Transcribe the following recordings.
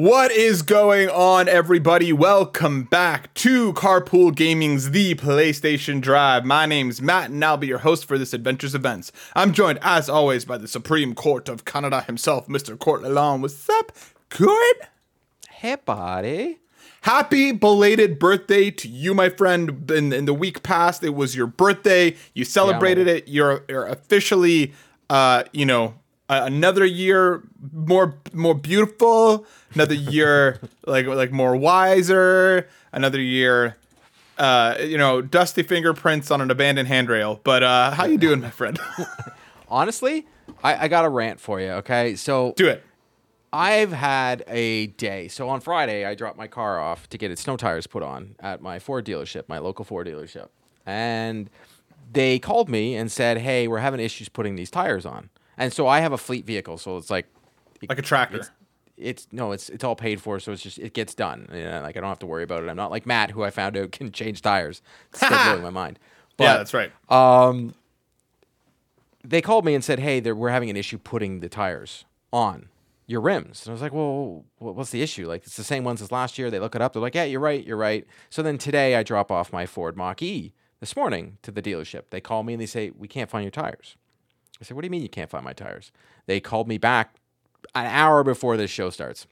What is going on, everybody? Welcome back to Carpool Gaming's The PlayStation Drive. My name's Matt, and I'll be your host for this adventure's events. I'm joined, as always, by the Supreme Court of Canada himself, Mr. Court Lalonde. What's up, Court? Hey, buddy. Happy belated birthday to you, my friend. In, in the week past, it was your birthday. You celebrated Yeah. it. You're, you're officially, uh, you know, a- another year more more beautiful. Another year like like more wiser. Another year, uh, you know, dusty fingerprints on an abandoned handrail. But uh, how you doing, my friend? Honestly, I, I got a rant for you, okay? So Do it. I've had a day. So on Friday, I dropped my car off to get its snow tires put on at my Ford dealership, my local Ford dealership. And they called me and said, hey, we're having issues putting these tires on. And so I have a fleet vehicle. So it's like, Like a tractor. It's, it's no, it's it's all paid for, so it's just it gets done. You know, like I don't have to worry about it. I'm not like Matt, who I found out can change tires. It's still blowing my mind. But, yeah, that's right. Um, they called me and said, "Hey, there, we're having an issue putting the tires on your rims." And I was like, "Well, what's the issue? Like, it's the same ones as last year." They look it up. They're like, "Yeah, you're right. You're right." So then today, I drop off my Ford Mach E this morning to the dealership. They call me and they say, "We can't find your tires." I said, "What do you mean you can't find my tires?" They called me back an hour before this show starts.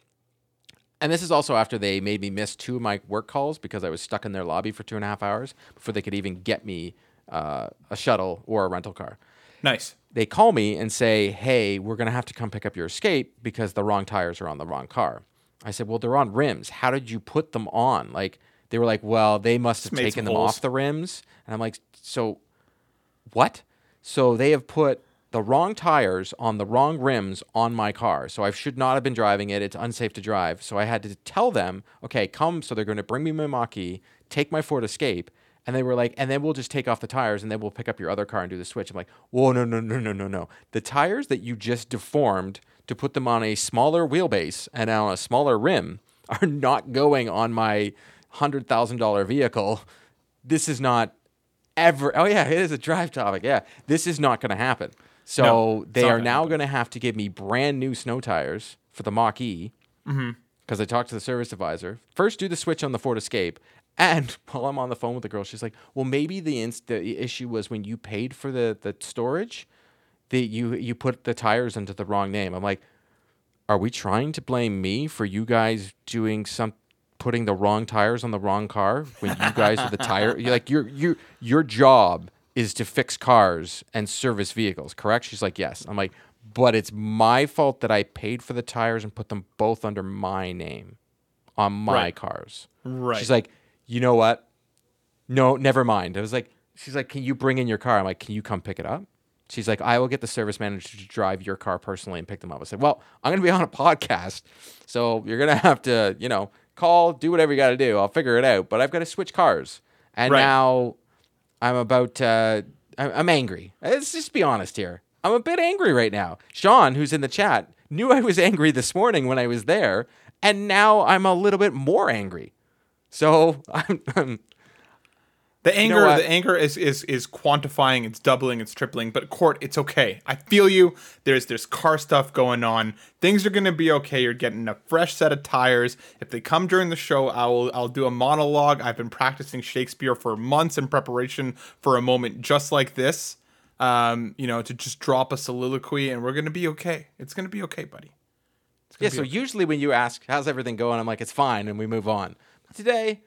And this is also after they made me miss two of my work calls because I was stuck in their lobby for two and a half hours before they could even get me uh, a shuttle or a rental car Nice. they call me and say, "Hey, we're gonna have to come pick up your Escape because the wrong tires are on the wrong car." I said, "Well, they're on rims. How did you put them on?" Like they were like, "Well, they must have taken them holes. off the rims," and I'm like, "So, what?" So they have put the wrong tires on the wrong rims on my car. So I should not have been driving it. It's unsafe to drive. So I had to tell them, okay, come. So they're going to bring me my Mach-E, take my Ford Escape. And they were like, and then we'll just take off the tires and then we'll pick up your other car and do the switch. I'm like, whoa, no, no, no, no, no, no. The tires that you just deformed to put them on a smaller wheelbase and on a smaller rim are not going on my $100,000 vehicle. This is not ever. Oh yeah, it is a drive topic. Yeah, this is not going to happen. So No, they are now going to have to give me brand new snow tires for the Mach E. Mm-hmm. Because I talked to the service advisor. First, do the switch on the Ford Escape. And while I'm on the phone with the girl, she's like, "Well, maybe the inst- the issue was when you paid for the the storage, that you you put the tires into the wrong name." I'm like, "Are we trying to blame me for you guys doing some putting the wrong tires on the wrong car when you guys are the tire? You're like your your your job is to fix cars and service vehicles, correct?" She's like, "Yes." I'm like, "But it's my fault that I paid for the tires and put them both under my name on my Right. cars." Right. She's like, "You know what? No, never mind." I was like, "She's like, can you bring in your car?" I'm like, "Can you come pick it up?" She's like, "I will get the service manager to drive your car personally and pick them up." I said, "Well, I'm going to be on a podcast, so you're going to have to, you know, call, do whatever you got to do. I'll figure it out. But I've got to switch cars, and Right. now I'm about. Uh, I'm angry. Let's just be honest here. I'm a bit angry right now. Sean, who's in the chat, knew I was angry this morning when I was there, and now I'm a little bit more angry. So I'm, I'm The know anger, what? the anger is is is quantifying. It's doubling. It's tripling. But court, it's okay. I feel you. There's there's car stuff going on. Things are gonna be okay. You're getting a fresh set of tires. If they come during the show, I will I'll do a monologue. I've been practicing Shakespeare for months in preparation for a moment just like this. Um, you know, to just drop a soliloquy, and we're gonna be okay. It's gonna be okay, buddy. yeah. So usually when you ask how's everything going, I'm like it's fine, and we move on. But today,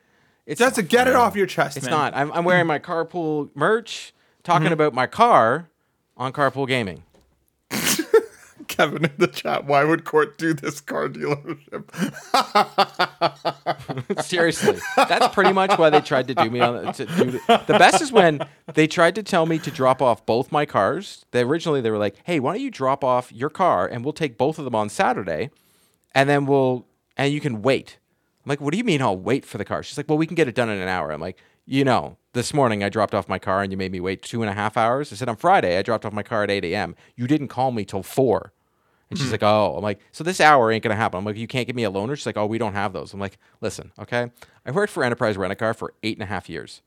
it's Just to get it off your chest, It's man. not. I'm, I'm wearing my carpool merch, talking Mm-hmm. about my car on Carpool Gaming. Kevin in the chat. Why would court do this car dealership? Seriously, that's pretty much why they tried to do me on. To do the, the best is when they tried to tell me to drop off both my cars. They originally they were like, "Hey, why don't you drop off your car and we'll take both of them on Saturday, and then we'll and you can wait." I'm like, "What do you mean I'll wait for the car?" She's like, "Well, we can get it done in an hour." I'm like, "You know, this morning I dropped off my car and you made me wait two and a half hours." I said on Friday I dropped off my car at 8 a.m. You didn't call me till four. And she's hmm. like, oh, I'm like, so this hour ain't gonna happen. I'm like, you can't give me a loaner. She's like, oh, we don't have those. I'm like, listen, okay. I worked for Enterprise Rent a Car for eight and a half years.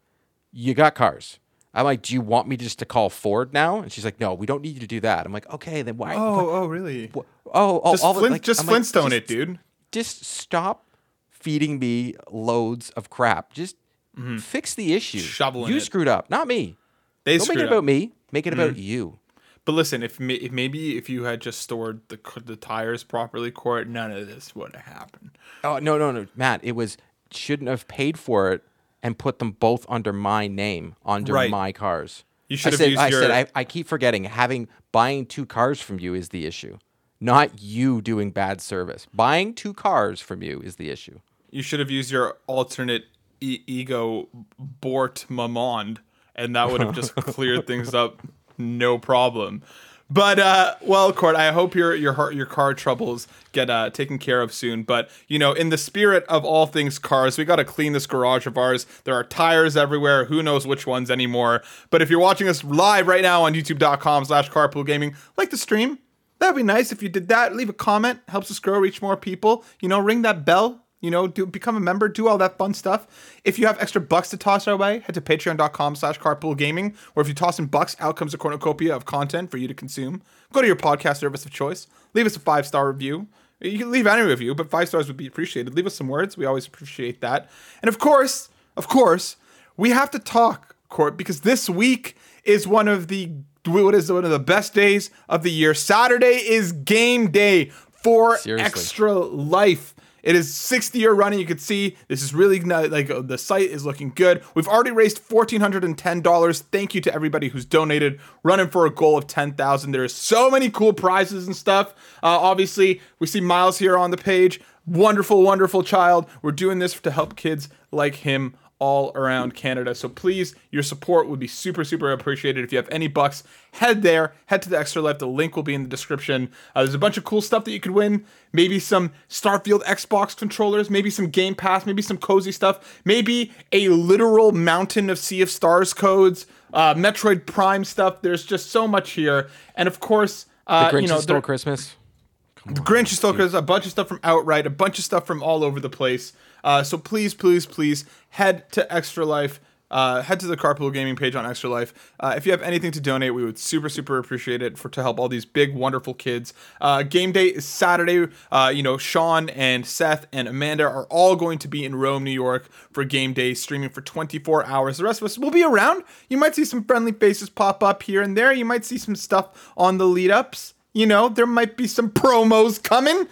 You got cars. I'm like, do you want me just to call Ford now? And she's like, no, we don't need you to do that. I'm like, okay, then why? Oh, oh, really? wh- oh, oh, Just, all the- Flint, like, just I'm like, Flintstone just it, dude. just stop feeding me loads of crap. Just fix the issue. Mm-hmm. Shoveling you it. screwed up, not me. They Don't make it up. about me. Make it Mm-hmm. about you. But listen, if, if maybe if you had just stored the the tires properly, Court, none of this would have happened. Oh no, no, no, Matt. It was shouldn't have paid for it and put them both under my name under Right. my cars. You I should have said, used I your- said I, I keep forgetting having buying two cars from you is the issue, not you doing bad service. Buying two cars from you is the issue. You should have used your alternate e- ego Bort Mamond, and that would have just cleared things up, no problem. But uh, well, Court, I hope your your heart, your car troubles get uh, taken care of soon. But you know, in the spirit of all things cars, we got to clean this garage of ours. There are tires everywhere. Who knows which ones anymore? But if you're watching us live right now on YouTube.com/slash Carpool Gaming, like the stream, That'd be nice if you did that. Leave a comment, helps us grow, reach more people. You know, ring that bell. You know, do become a member, do all that fun stuff. If you have extra bucks to toss our way, head to patreon.com slash carpool gaming. Or if you toss in bucks, out comes a cornucopia of content for you to consume. Go to your podcast service of choice. Leave us a five star review. You can leave any review, but five stars would be appreciated. Leave us some words. We always appreciate that. And of course, of course, we have to talk, Court, because this week is one of the what is one of the best days of the year. Saturday is game day for Seriously. Extra Life. It is 60 year running. You can see this is really like uh, the site is looking good. We've already raised $1,410. Thank you to everybody who's donated, running for a goal of 10,000. There is so many cool prizes and stuff. Uh, obviously, we see Miles here on the page. Wonderful, wonderful child. We're doing this to help kids like him all around Canada. So please, your support would be super, super appreciated. If you have any bucks, head there, head to the Extra Life. The link will be in the description. Uh, there's a bunch of cool stuff that you could win. Maybe some Starfield Xbox controllers, maybe some Game Pass, maybe some cozy stuff, maybe a literal mountain of Sea of Stars codes, uh, Metroid Prime stuff. There's just so much here. And of course, uh, Grinch you know, stole there- Christmas. the Grinch is still a bunch of stuff from Outright, a bunch of stuff from all over the place. Uh, so please, please, please head to Extra Life. Uh, head to the Carpool Gaming page on Extra Life. Uh, if you have anything to donate, we would super, super appreciate it for to help all these big, wonderful kids. Uh, game day is Saturday. Uh, you know, Sean and Seth and Amanda are all going to be in Rome, New York for game day, streaming for 24 hours. The rest of us will be around. You might see some friendly faces pop up here and there. You might see some stuff on the lead ups. You know, there might be some promos coming.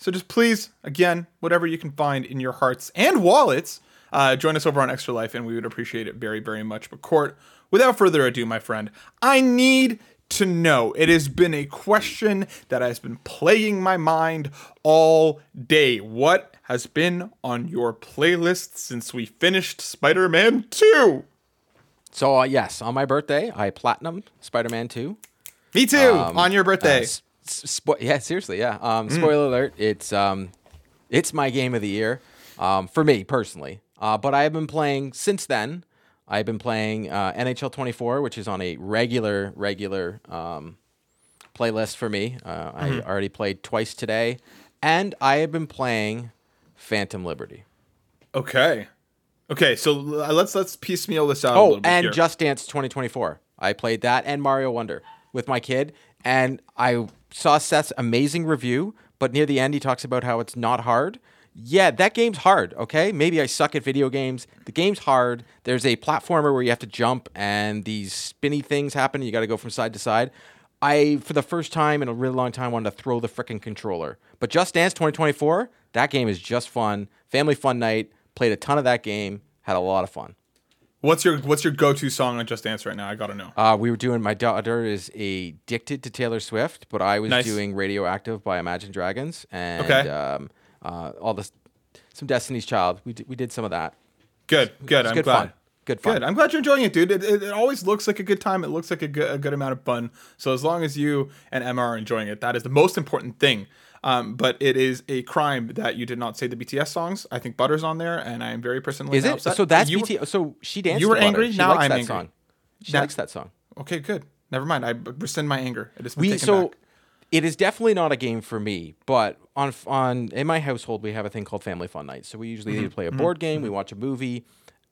So just please, again, whatever you can find in your hearts and wallets, uh, join us over on Extra Life, and we would appreciate it very, very much. But Court, without further ado, my friend, I need to know. It has been a question that has been plaguing my mind all day. What has been on your playlist since we finished Spider-Man 2? So uh, yes, on my birthday, I platinum Spider-Man 2. Me too. on your birthday. Uh, spo- yeah, seriously, yeah. Um, Spoiler alert: it's um, it's my game of the year um, for me personally. Uh, but I have been playing since then. I've been playing uh, NHL 24, which is on a regular, regular um, playlist for me. Uh, I already played twice today, and I have been playing Phantom Liberty. okay. Okay, so uh, let's let's piecemeal this out a Oh, little bit and here. Just Dance 2024. I played that and Mario Wonder with my kid, and I saw Seth's amazing review. But near the end, he talks about how it's not hard. Yeah, that game's hard. Okay, maybe I suck at video games. The game's hard. There's a platformer where you have to jump, and these spinny things happen. You got to go from side to side. I, for the first time in a really long time, wanted to throw the freaking controller. But Just Dance 2024, that game is just fun. Family fun night. Played a ton of that game. Had a lot of fun. What's your what's your go to song on Just Dance right now? I gotta know. Uh, we were doing. My daughter is addicted to Taylor Swift, but I was Nice. doing "Radioactive" by Imagine Dragons and Okay. um, uh, all this, some Destiny's Child. We did, we did some of that. Good, good. I'm good glad. fun. Good fun. Good. I'm glad you're enjoying it, dude. It, it, it always looks like a good time. It looks like a good, a good amount of fun. So as long as you and Emma are enjoying it, that is the most important thing. Um, but it is a crime that you did not say the BTS songs. I think Butter's on there, and I am very personally Is it? upset. So that's you were- So she danced. you were angry? She Now likes I'm that angry. song. She Now- likes that song. Okay, good. Never mind. I rescind my anger. It been We so back. it is definitely not a game for me, but on on in my household we have a thing called family fun night. So we usually Mm-hmm. either play a board game, we watch a movie,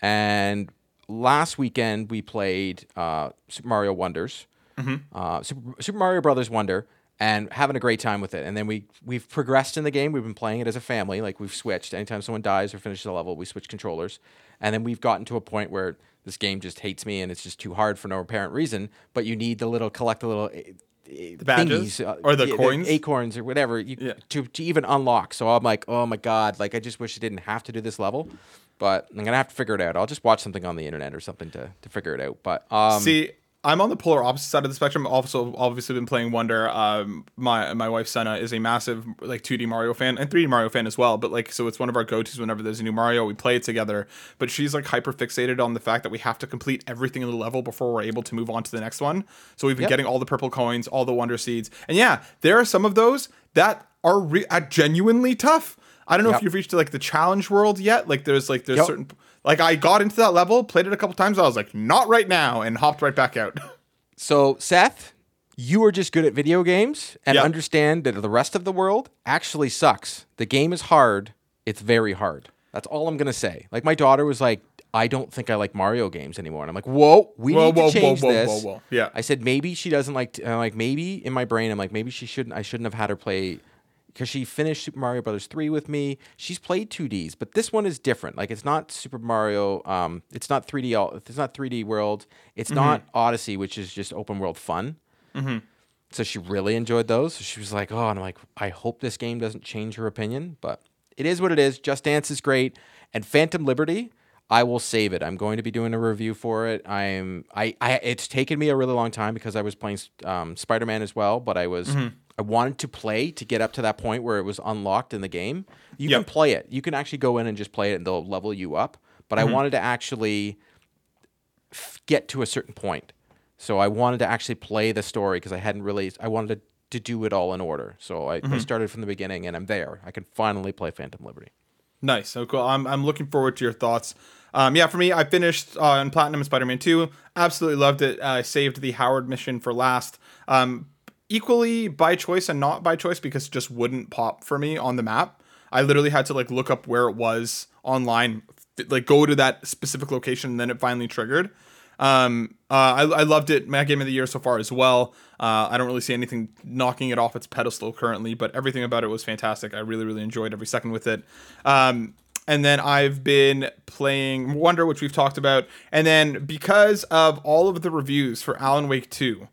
and last weekend we played uh, Super Mario Wonders, Mm-hmm. uh, Super, Super Mario Brothers Wonder, and having a great time with it. And then we we've progressed in the game. We've been playing it as a family. Like we've switched. Anytime someone dies or finishes a level, we switch controllers. And then we've gotten to a point where this game just hates me and it's just too hard for no apparent reason. But you need the little collect the little. Eh, eh, the badges? Uh, or the coins? acorns or whatever you, Yeah. to to even unlock. So I'm like, oh my god, like I just wish I didn't have to do this level, but I'm gonna have to figure it out. I'll just watch something on the internet or something to to figure it out. But um, See, I'm on the polar opposite side of the spectrum. Also, obviously been playing Wonder. Um, my my wife Senna is a massive like 2D Mario fan and 3D Mario fan as well. But like, so it's one of our go tos whenever there's a new Mario. We play it together. But she's like hyper fixated on the fact that we have to complete everything in the level before we're able to move on to the next one. So we've been Yep. getting all the purple coins, all the Wonder seeds, and yeah, there are some of those that are re- are genuinely tough. I don't know Yep. if you've reached like the challenge world yet. Like, there's like there's Yep. certain like I got into that level, played it a couple times. I was like, not right now, and hopped right back out. So, Seth, you are just good at video games and Yeah. understand that the rest of the world actually sucks. The game is hard. It's very hard. That's all I'm going to say. Like, my daughter was like, I don't think I like Mario games anymore. And I'm like, whoa, we Whoa, need whoa, whoa, to change whoa, this. whoa, whoa. Yeah. I said, maybe she doesn't like, t- I'm like, maybe in my brain, I'm like, maybe she shouldn't, I shouldn't have had her play because she finished Super Mario Brothers 3 with me. She's played 2Ds, but this one is different. Like it's not Super Mario um it's not 3D it's not 3D World. It's not Odyssey, which is just open world fun. So she really enjoyed those. So she was like, "Oh," and I'm like, "I hope this game doesn't change her opinion." But it is what it is. Just Dance is great, and Phantom Liberty. I will save it. I'm going to be doing a review for it. I'm I, I it's taken me a really long time because I was playing um, Spider-Man as well, but I was I wanted to play to get up to that point where it was unlocked in the game. You can play it. You can actually go in and just play it and they'll level you up. But I wanted to actually f- get to a certain point. So I wanted to actually play the story because I hadn't really. I wanted to, to do it all in order. So I, I started from the beginning, and I'm there. I can finally play Phantom Liberty. Nice. So cool. I'm, I'm looking forward to your thoughts. Um, yeah, for me, I finished uh, on Platinum Spider Man 2. Absolutely loved it. I saved the Howard mission for last. Um, equally by choice and not by choice because it just wouldn't pop for me on the map. I literally had to like look up where it was online, like go to that specific location, and then it finally triggered. Um, uh, I, I loved it. My game of the year so far as well. Uh, I don't really see anything knocking it off its pedestal currently, but everything about it was fantastic. I really, really enjoyed every second with it. Um, and then I've been playing Wonder, which we've talked about. And then because of all of the reviews for Alan Wake 2,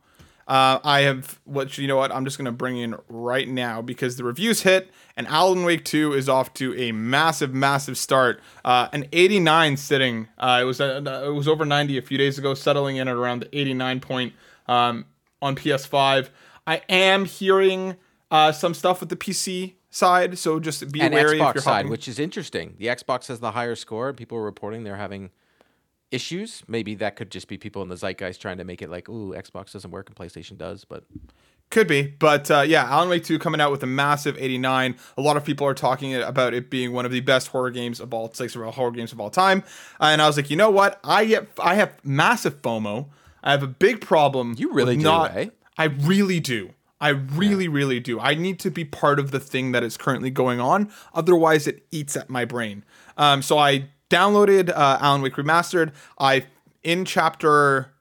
uh, I have what you know what I'm just gonna bring in right now because the reviews hit and Alan Wake 2 is off to a massive, massive start. Uh, an 89 sitting. Uh, it was uh, it was over 90 a few days ago, settling in at around the 89 point um, on PS5. I am hearing uh, some stuff with the PC side, so just be And wary if Xbox you're side, hopping. which is interesting. The Xbox has the higher score, people are reporting they're having issues. Maybe that could just be people in the zeitgeist trying to make it like, ooh, Xbox doesn't work and PlayStation does. But Could be, but uh, yeah, Alan Wake 2 coming out with a massive 89. A lot of people are talking about it being one of the best horror games of all, like horror games of all time. and I was like, you know what? I get, I have massive FOMO. I have a big problem. You really do, not. eh? I really do. I really, really do. I need to be part of the thing that is currently going on. Otherwise, it eats at my brain. Um, so I downloaded uh, Alan Wake Remastered. I in chapter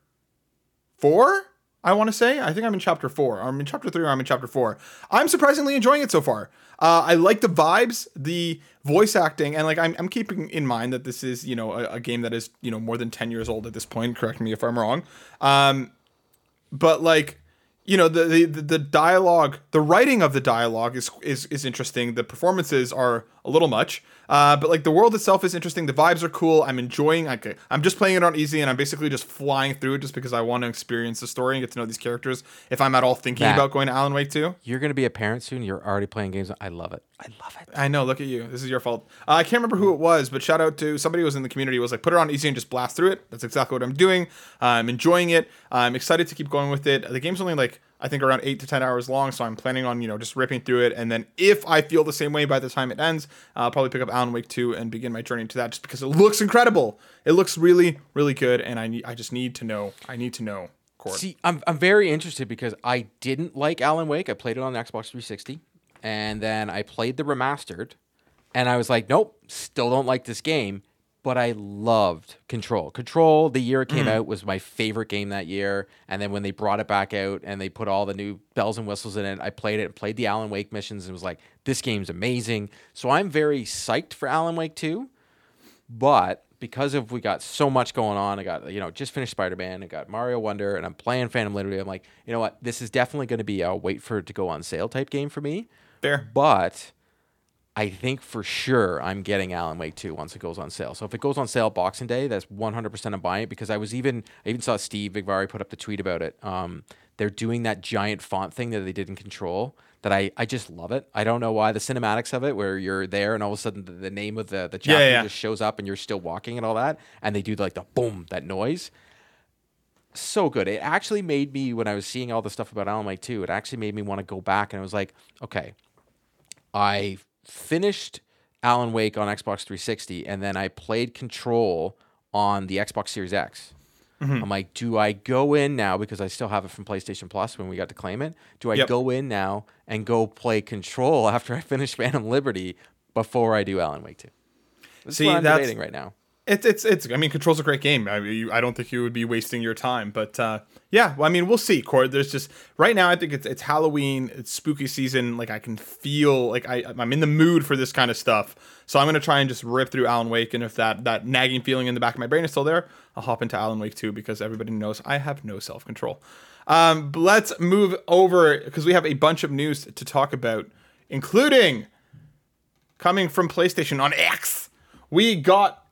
four. I want to say. I think I'm in chapter four. I'm in chapter three, or I'm in chapter four. I'm surprisingly enjoying it so far. Uh, I like the vibes, the voice acting, and like I'm, I'm keeping in mind that this is you know a, a game that is you know more than ten years old at this point. Correct me if I'm wrong. Um, but like you know the, the the dialogue the writing of the dialogue is is is interesting the performances are a little much uh, but like the world itself is interesting the vibes are cool i'm enjoying like i'm just playing it on easy and i'm basically just flying through it just because i want to experience the story and get to know these characters if i'm at all thinking Matt. about going to alan wake 2 you're going to be a parent soon. You're already playing games. I love it. I love it. I know. Look at you. This is your fault. Uh, I can't remember who it was, but shout out to somebody who was in the community. Was like, put it on easy and just blast through it. That's exactly what I'm doing. Uh, I'm enjoying it. I'm excited to keep going with it. The game's only like I think around eight to ten hours long, so I'm planning on you know just ripping through it. And then if I feel the same way by the time it ends, I'll probably pick up Alan Wake 2 and begin my journey to that, just because it looks incredible. It looks really, really good, and I need. I just need to know. I need to know. Court. See, I'm, I'm very interested because I didn't like Alan Wake. I played it on the Xbox 360, and then I played the remastered, and I was like, nope, still don't like this game. But I loved Control. Control, the year it came mm. out, was my favorite game that year. And then when they brought it back out and they put all the new bells and whistles in it, I played it, and played the Alan Wake missions, and was like, this game's amazing. So I'm very psyched for Alan Wake 2. But because of we got so much going on, I got you know just finished Spider Man, I got Mario Wonder, and I'm playing Phantom Liberty. I'm like, you know what, this is definitely going to be a wait for it to go on sale type game for me. Fair. But I think for sure I'm getting Alan Wake 2 once it goes on sale. So if it goes on sale Boxing Day, that's 100% I'm buying it because I was even I even saw Steve Vigvari put up the tweet about it. Um, they're doing that giant font thing that they did in Control that I, I just love it. I don't know why the cinematics of it where you're there and all of a sudden the, the name of the the chapter yeah. just shows up and you're still walking and all that and they do like the boom that noise so good. It actually made me when I was seeing all the stuff about Alan Wake 2, it actually made me want to go back and I was like, okay, I finished Alan Wake on Xbox 360 and then I played Control on the Xbox Series X. Mm-hmm. I'm like, do I go in now because I still have it from PlayStation Plus when we got to claim it? Do I Yep. go in now and go play Control after I finish Phantom Liberty before I do Alan Wake 2? This See, is what I'm that's- debating right now. It's it's it's. I mean, Control's a great game. I you, I don't think you would be wasting your time. But uh, yeah, well, I mean, we'll see. Court, there's just right now. I think it's it's Halloween. It's spooky season. Like I can feel like I I'm in the mood for this kind of stuff. So I'm gonna try and just rip through Alan Wake. And if that that nagging feeling in the back of my brain is still there, I'll hop into Alan Wake 2 because everybody knows I have no self control. Um, let's move over because we have a bunch of news to talk about, including coming from PlayStation on X. We got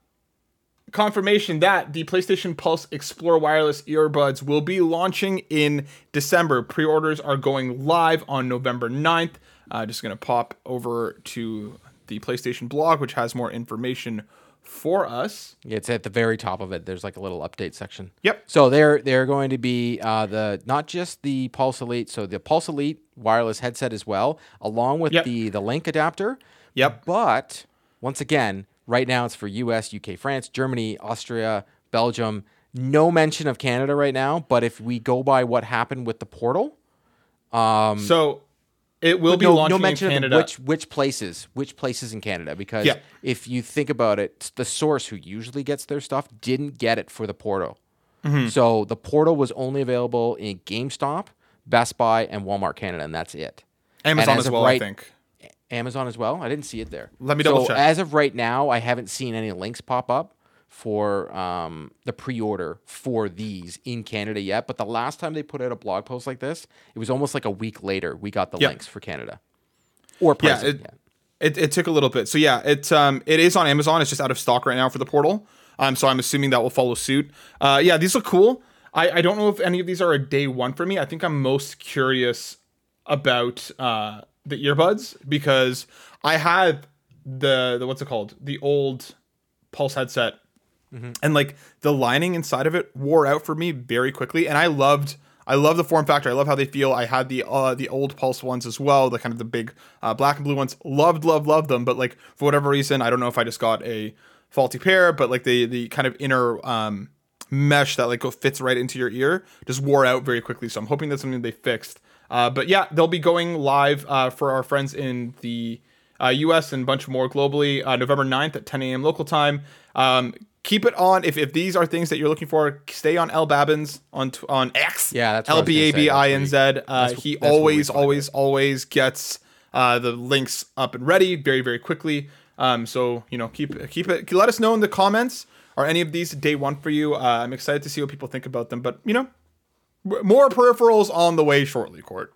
confirmation that the PlayStation Pulse Explore wireless earbuds will be launching in December. Pre orders are going live on November 9th. Uh, just going to pop over to the PlayStation blog, which has more information for us. Yeah, it's at the very top of it. There's like a little update section. Yep. So they're they're going to be uh, the not just the Pulse Elite, so the Pulse Elite wireless headset as well, along with Yep. the the link adapter. Yep. But once again, right now it's for U.S., UK, France, Germany, Austria, Belgium. No mention of Canada right now. But if we go by what happened with the portal, So it will be no, launching no mention in of Canada. the, which which places, which places in Canada. Because Yeah. if you think about it, the source who usually gets their stuff didn't get it for the portal. Mm-hmm. So the portal was only available in GameStop, Best Buy, and Walmart Canada, and that's it. Amazon as as of well, I think. Amazon as well. I didn't see it there. Let me double so check. As of right now, I haven't seen any links pop up for um, the pre-order for these in Canada yet. But the last time they put out a blog post like this, it was almost like a week later. We got the Yep. links for Canada or Yeah, pricing. it, yeah. it, it took a little bit. So yeah, it's um it is on Amazon. It's just out of stock right now for the portal. Um, so I'm assuming that will follow suit. Uh, yeah, these look cool. I, I don't know if any of these are a day one for me. I think I'm most curious about uh the earbuds because I had the the what's it called? The old Pulse headset. And like the lining inside of it wore out for me very quickly. And i loved i love the form factor. I love how they feel. I had the uh the old pulse ones as well the kind of the big uh, black and blue ones. Loved loved loved them. But like for whatever reason i don't know if i just got a faulty pair but like the the kind of inner um mesh that like fits right into your ear just wore out very quickly. So i'm hoping that's something they fixed uh but yeah they'll be going live uh for our friends in the uh, US and a bunch more globally, uh, November 9th at 10 a.m. local time. Um, keep it on. If, if these are things that you're looking for, stay on L Babbins on t- on X. Yeah, that's L B A. B I N Z. Uh, He always, always, always gets uh, the links up and ready very, very quickly. Um, so you know, keep keep it. Let us know in the comments. Are any of these day one for you? Uh, I'm excited to see what people think about them. But you know, more peripherals on the way shortly, Court.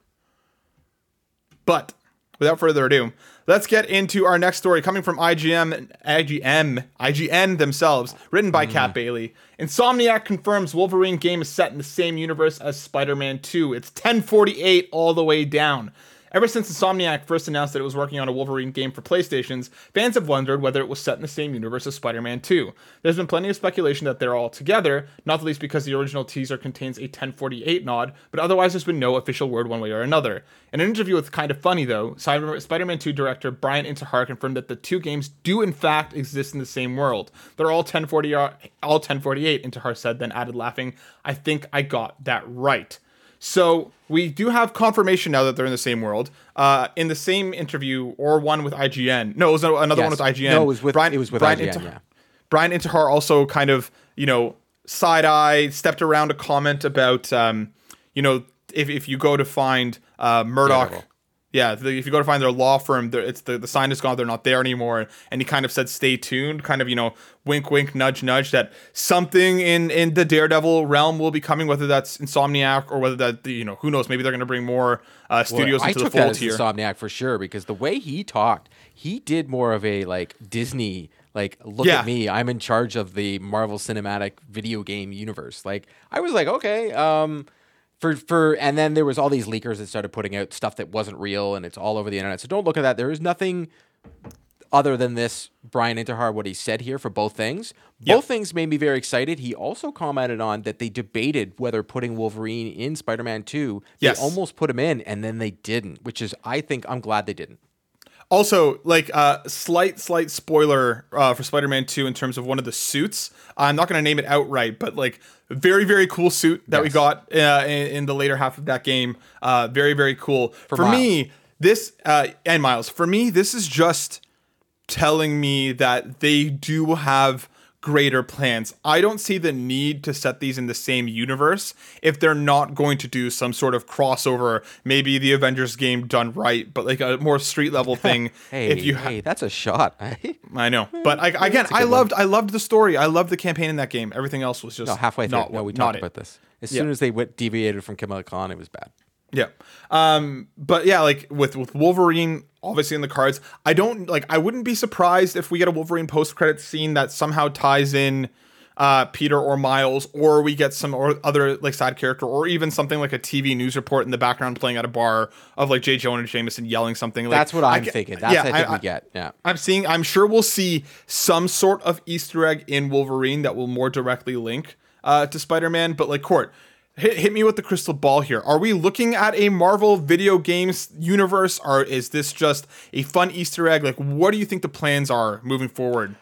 But without further ado, let's get into our next story coming from IGM, IGM, IGN themselves, written by Kat hmm. Bailey. Insomniac confirms Wolverine game is set in the same universe as Spider-Man 2. It's 1048 all the way down. Ever since Insomniac first announced that it was working on a Wolverine game for PlayStations, fans have wondered whether it was set in the same universe as Spider Man 2. There's been plenty of speculation that they're all together, not the least because the original teaser contains a 1048 nod, but otherwise there's been no official word one way or another. In an interview with Kind of Funny, though, Spider Man 2 director Brian Intihar confirmed that the two games do in fact exist in the same world. They're all 1040, uh, all 1048, Intihar said, then added, laughing, I think I got that right. So we do have confirmation now that they're in the same world. Uh, in the same interview or one with IGN. No, it was another one with IGN. No, it was with- Brian. it was with IGN, yeah. Brian Intihar also kind of you know side eye stepped around a comment about um, you know if if you go to find uh, Murdock. Daredevil. Yeah, if you go to find their law firm, it's the, the sign is gone. They're not there anymore. And he kind of said, "Stay tuned." Kind of, you know, wink, wink, nudge, nudge. That something in in the Daredevil realm will be coming. Whether that's Insomniac or whether that you know, who knows? Maybe they're going to bring more uh, studios I into the took that fold here. Insomniac for sure because the way he talked, he did more of a like Disney, like look Yeah. at me, I'm in charge of the Marvel Cinematic video game universe. Like I was like, okay, um, for for, and then there was all these leakers that started putting out stuff that wasn't real, and it's all over the internet. So don't look at that. There is nothing other than this Brian Intihar what he said here for both things. Both Yep. things made me very excited. He also commented on that they debated whether putting Wolverine in Spider-Man 2. They Yes. almost put him in and then they didn't, which is I think I'm glad they didn't. Also, like uh, slight, slight spoiler uh, for Spider-Man Two in terms of one of the suits. I'm not going to name it outright, but like very, very cool suit that we got uh, in, in the later half of that game. Uh, very, very cool. For, Miles. me, this uh, and Miles. For me, this is just telling me that they do have greater plans. I don't see the need to set these in the same universe if they're not going to do some sort of crossover, maybe the Avengers game done right, but like a more street level thing. Hey, if you ha- hey, that's a shot. Eh? I know, but I, again, I loved, I loved the story. I loved the campaign in that game. Everything else was just no, halfway through. Not, no, we talked it. about this. As Yeah. soon as they went deviated from Kamala Khan, it was bad. Yeah. Um, but yeah, like with with Wolverine obviously in the cards, I don't like I wouldn't be surprised if we get a Wolverine post credit scene that somehow ties in uh Peter or Miles or we get some or other like side character or even something like a TV news report in the background playing at a bar of like J. Jonah and Jameson yelling something like That's what I'm ge- thinking. That's yeah, what I think I- we get. Yeah. I'm seeing I'm sure we'll see some sort of Easter egg in Wolverine that will more directly link uh, to Spider-Man. But like Court, hit, hit me with the crystal ball here. Are we looking at a Marvel video games universe or is this just a fun Easter egg? Like what do you think the plans are moving forward?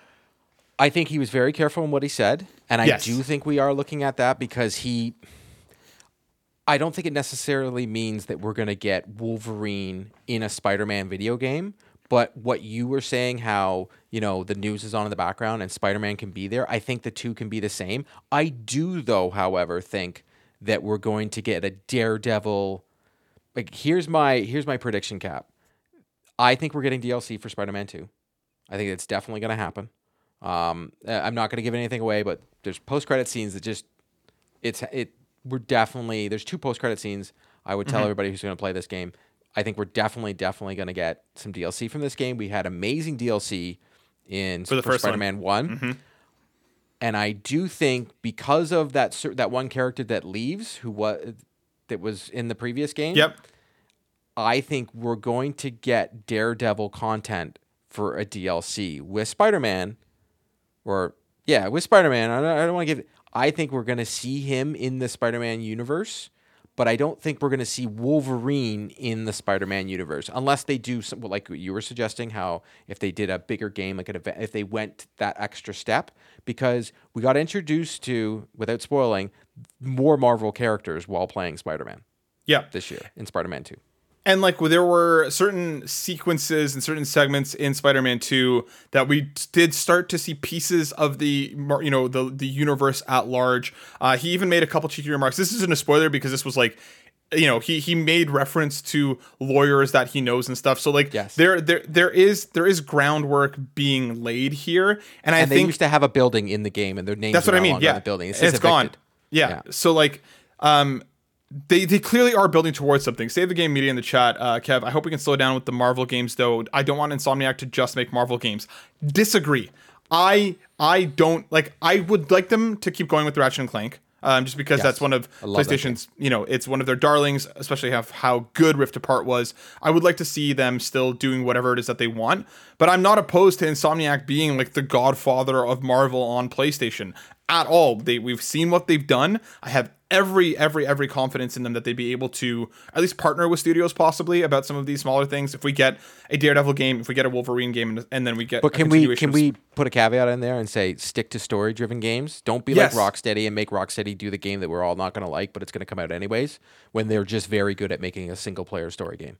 I think he was very careful in what he said, and I Yes. do think we are looking at that because he. I don't think it necessarily means that we're going to get Wolverine in a Spider-Man video game, but what you were saying, how you know the news is on in the background and Spider-Man can be there, I think the two can be the same. I do, though, however, think that we're going to get a Daredevil. Like here's my here's my prediction cap. I think we're getting DLC for Spider-Man 2. I think it's definitely going to happen. Um, I'm not going to give anything away, but there's post-credit scenes that just it's it. We're definitely there's two post-credit scenes. I would tell Mm-hmm. everybody who's going to play this game. I think we're definitely definitely going to get some DLC from this game. We had amazing DLC in for the for first one. Mm-hmm. And I do think because of that that one character that leaves, who was that was in the previous game. Yep. I think we're going to get Daredevil content for a DLC with Spider Man, or yeah, with Spider Man. I don't, I don't want to give. I think we're going to see him in the Spider Man universe, but I don't think we're going to see Wolverine in the Spider Man universe unless they do some, like you were suggesting. How if they did a bigger game, like an event, if they went that extra step, because we got introduced to, without spoiling, more Marvel characters while playing Spider Man Yeah. this year in Spider Man Two. And like there were certain sequences and certain segments in Spider-Man 2 that we did start to see pieces of the you know the the universe at large. Uh, he even made a couple cheeky remarks. This isn't a spoiler because this was like you know he he made reference to lawyers that he knows and stuff. So like Yes. there there there is there is groundwork being laid here, and I and they think used to have a building in the game, and their name that's what I mean. Yeah, the building. it's gone. Yeah. Yeah. So like, um, they they clearly are building towards something. Save the game media in the chat, uh, Kev. I hope we can slow down with the Marvel games, though. I don't want Insomniac to just make Marvel games. Disagree. I I don't like. I would like them to keep going with Ratchet and Clank. Um, just because that's one of I love that PlayStation's, you know, it's one of their darlings, especially how, how good Rift Apart was. I would like to see them still doing whatever it is that they want, but I'm not opposed to Insomniac being like the godfather of Marvel on PlayStation at all. They we've seen what they've done. I have every every every confidence in them that they'd be able to at least partner with studios possibly about some of these smaller things. If we get a Daredevil game, if we get a Wolverine game, and, and then we get But a can we can we put a caveat in there and say stick to story driven games? Don't be Yes. like Rocksteady and make Rocksteady do the game that we're all not going to like, but it's going to come out anyways. When they're just very good at making a single player story game.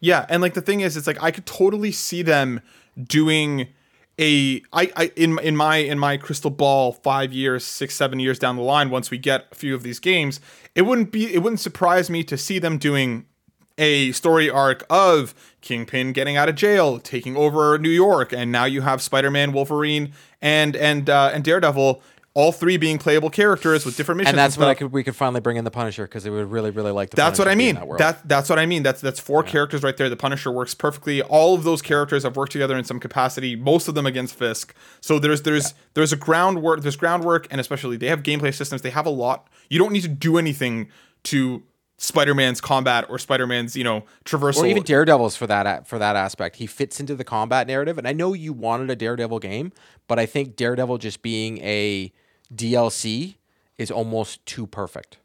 Yeah, and like the thing is, it's like I could totally see them doing a I, I in in my in my crystal ball five years six seven years down the line once we get a few of these games it wouldn't be it wouldn't surprise me to see them doing a story arc of Kingpin getting out of jail, taking over New York, and now you have Spider-Man, Wolverine, and and uh, and Daredevil, all three being playable characters with different missions. And that's when stuff. I could we could finally bring in the Punisher because they would really really like the. That's what I to be in mean. That. That that's what I mean. That's that's four characters right there. The Punisher works perfectly. All of those characters have worked together in some capacity. Most of them against Fisk. So there's there's there's a groundwork. There's groundwork, and especially they have gameplay systems. They have a lot. You don't need to do anything to Spider-Man's combat or Spider-Man's you know traversal. or even Daredevil's for that for that aspect. He fits into the combat narrative, and I know you wanted a Daredevil game, but I think Daredevil just being a DLC is almost too perfect.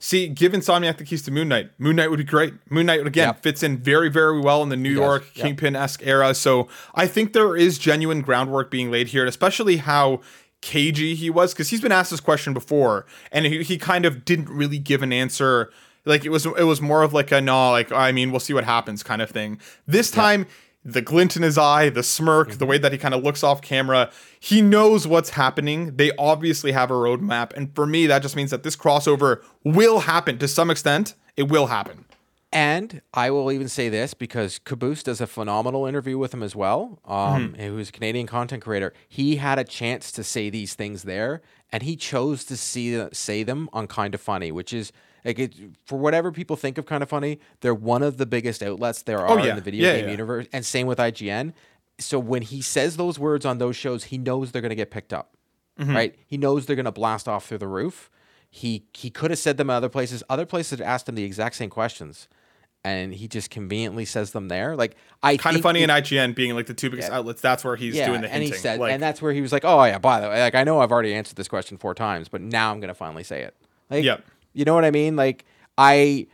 See, give Insomniac the keys to Moon Knight. Moon Knight would be great. Moon Knight again Yep. fits in very, very well in the New does, York yep. Kingpin esque era. So I think there is genuine groundwork being laid here, and especially how cagey he was, because he's been asked this question before, and he, he kind of didn't really give an answer. Like it was, it was more of like a no, like I mean, we'll see what happens kind of thing. This time. The glint in his eye, the smirk, the way that he kind of looks off camera, he knows what's happening. They obviously have a roadmap. And for me, that just means that this crossover will happen to some extent. It will happen. And I will even say this because Caboose does a phenomenal interview with him as well. Um, Who's a Canadian content creator. He had a chance to say these things there, and he chose to see say them on Kind of Funny, which is like it, for whatever people think of Kind of Funny, they're one of the biggest outlets there are Oh, yeah. in the video Yeah, game yeah. universe, and same with IGN. So when he says those words on those shows, he knows they're going to get picked up, Mm-hmm. right? He knows they're going to blast off through the roof. He he could have said them at other places. Other places asked him the exact same questions, and he just conveniently says them there. Like I Kind of funny he- and IGN being like the two biggest outlets. That's where he's doing the and hinting. he said, like, and that's where he was like, "Oh yeah, by the way, like I know I've already answered this question four times, but now I'm gonna finally say it." Like, Yep. You know what I mean? Like I,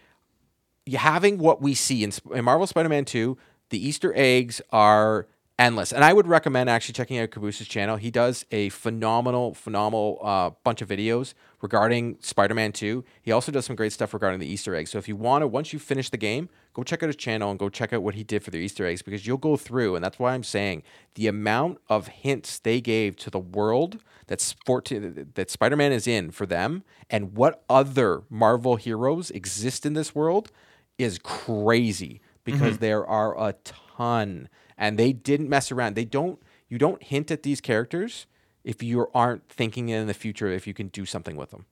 having what we see in, in Marvel Spider-Man Two, the Easter eggs are endless, and I would recommend actually checking out Caboose's channel. He does a phenomenal, phenomenal uh, bunch of videos regarding Spider-Man Two. He also does some great stuff regarding the Easter eggs. So if you want to, once you finish the game, go check out his channel and go check out what he did for the Easter eggs because you'll go through, and that's why I'm saying the amount of hints they gave to the world that's 14, that Spider-Man is in for them, and what other Marvel heroes exist in this world is crazy because there are a ton, and they didn't mess around. They don't. You don't hint at these characters if you aren't thinking in the future if you can do something with them.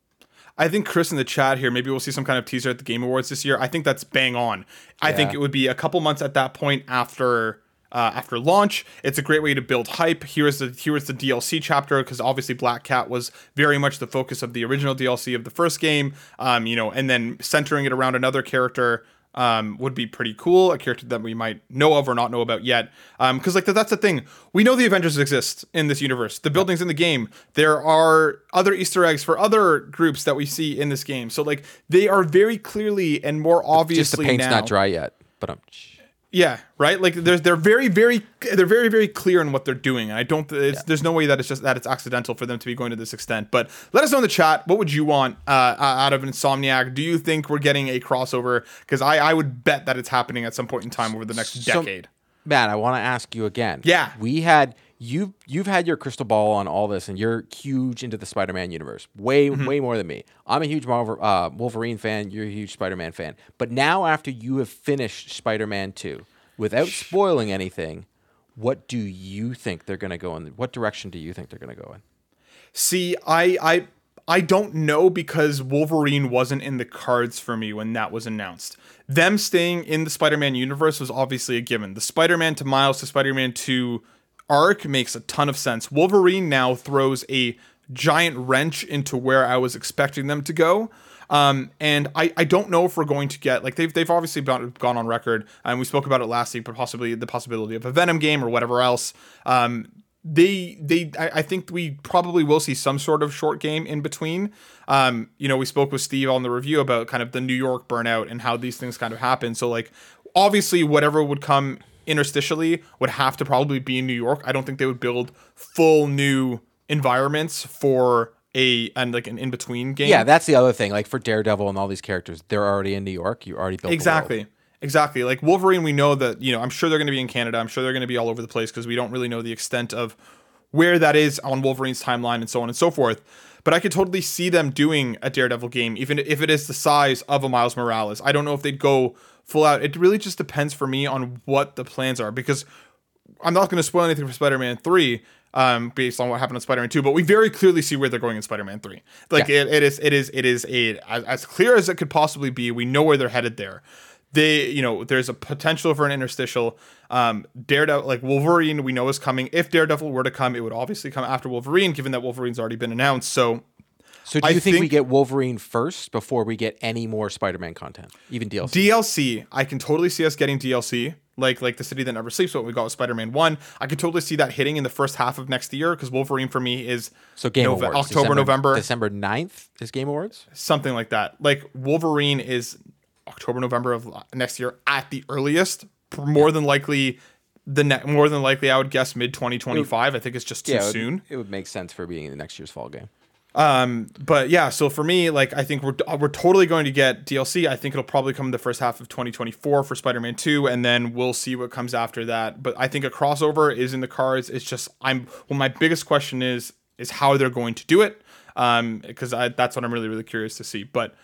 I think Chris in the chat here, maybe we'll see some kind of teaser at the Game Awards this year. I think that's bang on. I think it would be a couple months at that point after uh, after launch. It's a great way to build hype. Here's the here's the DLC chapter because obviously Black Cat was very much the focus of the original DLC of the first game. Um, you know, and then centering it around another character um, would be pretty cool. A character that we might know of or not know about yet. Because like that's the thing, we know the Avengers exist in this universe. The buildings in the game. There are other Easter eggs for other groups that we see in this game. So like they are very clearly and more obviously Just the paint's now. not dry yet, but um, Yeah, right. Like there's they're very very they're very very clear in what they're doing, and I don't. It's, There's no way that it's just that it's accidental for them to be going to this extent. But let us know in the chat what would you want uh, uh, out of Insomniac. Do you think we're getting a crossover? Because I I would bet that it's happening at some point in time over the next So- decade. Matt, I want to ask you again. Yeah. we had you. You've had your crystal ball on all this, and you're huge into the Spider-Man universe, way Mm-hmm. way more than me. I'm a huge Marvel, uh, Wolverine fan. You're a huge Spider-Man fan. But now, after you have finished Spider-Man Two, without spoiling anything, what do you think they're going to go in? What direction do you think they're going to go in? See, I I I don't know because Wolverine wasn't in the cards for me when that was announced. Them staying in the Spider-Man universe was obviously a given. The Spider-Man to Miles to Spider-Man 2 arc makes a ton of sense. Wolverine now throws a giant wrench into where I was expecting them to go. Um, and I, I don't know if we're going to get like they've they've obviously gone, gone on record and we spoke about it last week, but possibly the possibility of a Venom game or whatever else. Um, they they I, I think we probably will see some sort of short game in between. Um, you know, we spoke with Steve on the review about kind of the New York burnout and how these things kind of happen. So like obviously whatever would come interstitially would have to probably be in New York. I don't think they would build full new environments for a and like an in between game. Yeah, that's the other thing. Like for Daredevil and all these characters, they're already in New York. You already built. Exactly. Exactly. Like Wolverine, we know that, you know, I'm sure they're going to be in Canada. I'm sure they're going to be all over the place because we don't really know the extent of where that is on Wolverine's timeline and so on and so forth. But I could totally see them doing a Daredevil game, even if it is the size of a Miles Morales. I don't know if they'd go full out. It really just depends for me on what the plans are because I'm not going to spoil anything for Spider Man 3 um, based on what happened in Spider-Man 2, but we very clearly see where they're going in Spider-Man 3. Like Yeah. it, it is, it is, it is a as, as clear as it could possibly be. We know where they're headed there. They, you know, there's a potential for an interstitial. Um, Daredevil, like Wolverine, we know is coming. If Daredevil were to come, it would obviously come after Wolverine, given that Wolverine's already been announced. So So do you think, we get Wolverine first before we get any more Spider-Man content, even DLC? DLC, I can totally see us getting DLC, like like the city that never sleeps. What we got with Spider-Man One, I could totally see that hitting in the first half of next year because Wolverine for me is so Game Nove- Awards, October, December, November, December 9th is Game Awards. something like that. Like Wolverine is October, November of next year at the earliest. More than likely, the ne- more than likely, I would guess mid 2025. I think it's just too it would- soon. It would make sense for being in the next year's fall game. Um, but yeah, so for me, like I think we're we're totally going to get DLC. I think it'll probably come in the first half of 2024 for Spider-Man 2, and then we'll see what comes after that. But I think a crossover is in the cards. It's just I'm well, my biggest question is is how they're going to do it. Um, because that's what I'm really really curious to see. But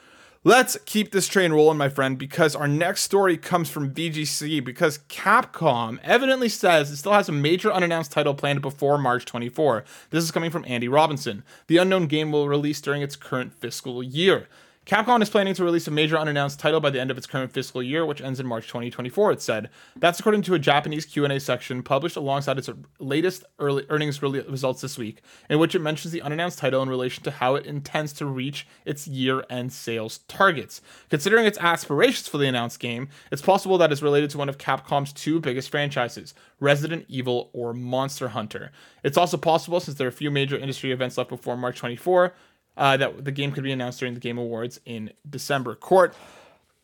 let's keep this train rolling, my friend, because our next story comes from VGC because Capcom evidently says it still has a major unannounced title planned before March 24. This is coming from Andy Robinson. The unknown game will release during its current fiscal year. Capcom is planning to release a major unannounced title by the end of its current fiscal year, which ends in March 2024. It said that's according to a Japanese Q&A section published alongside its latest early earnings results this week, in which it mentions the unannounced title in relation to how it intends to reach its year-end sales targets. Considering its aspirations for the announced game, it's possible that it's related to one of Capcom's two biggest franchises, Resident Evil or Monster Hunter. It's also possible, since there are a few major industry events left before March 24, uh, that the game could be announced during the Game Awards in December. Court,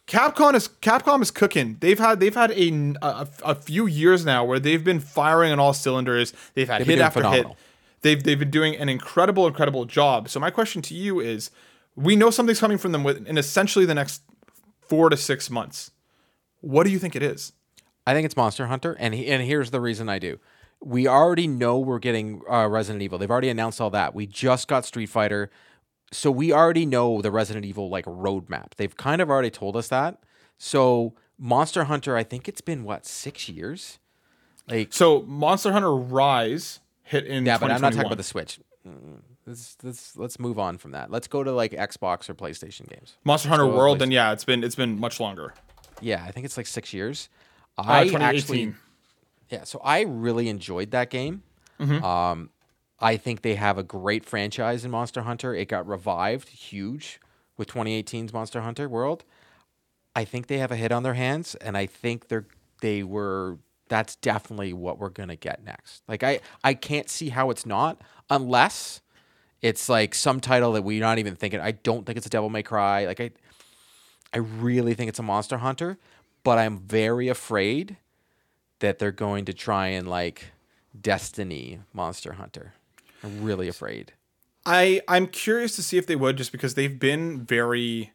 Capcom is Capcom is cooking. They've had they've had a, a, a few years now where they've been firing on all cylinders. They've had They've hit after phenomenal. hit. They've they've been doing an incredible incredible job. So my question to you is, we know something's coming from them in essentially the next four to six months. What do you think it is? I think it's Monster Hunter, and he, and here's the reason I do. We already know we're getting uh, Resident Evil. They've already announced all that. We just got Street Fighter, so we already know the Resident Evil like roadmap. They've kind of already told us that. So Monster Hunter, I think it's been what six years. Like So Monster Hunter Rise hit in yeah, but I'm not talking about the Switch. Let's, let's let's move on from that. Let's go to like Xbox or PlayStation games. Monster Hunter World. Then yeah, it's been it's been much longer. Yeah, I think it's like six years. Uh, I 2018. actually Yeah, so I really enjoyed that game. Mm-hmm. Um, I think they have a great franchise in Monster Hunter. It got revived huge with 2018's Monster Hunter World. I think they have a hit on their hands, and I think they're they were. That's definitely what we're gonna get next. Like I, I can't see how it's not unless it's like some title that we're not even thinking. I don't think it's a Devil May Cry. Like I, I really think it's a Monster Hunter, but I'm very afraid that they're going to try and like Destiny Monster Hunter. I'm really afraid. I I'm curious to see if they would just because they've been very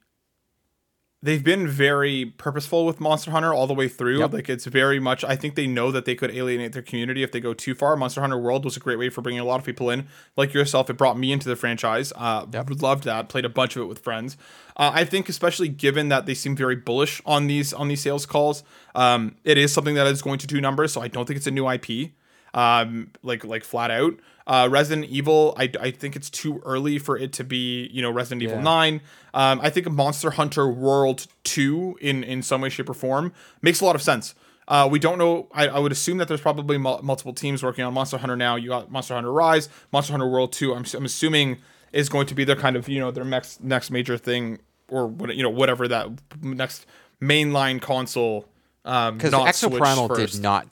they've been very purposeful with Monster Hunter all the way through. Yep. Like it's very much I think they know that they could alienate their community if they go too far. Monster Hunter World was a great way for bringing a lot of people in. Like yourself, it brought me into the franchise. Uh loved that. Played a bunch of it with friends. Uh, I think especially given that they seem very bullish on these on these sales calls, um, it is something that is going to do numbers. So I don't think it's a new IP um like like flat out uh resident evil i i think it's too early for it to be you know resident evil 9 um i think monster hunter world 2 in in some way shape or form makes a lot of sense uh, we don't know. I, I would assume that there's probably mul- multiple teams working on Monster Hunter now. You got Monster Hunter Rise, Monster Hunter World Two. I'm, I'm assuming is going to be their kind of you know their next next major thing or what you know whatever that next mainline console. Um, Because Switch Exoprimal did not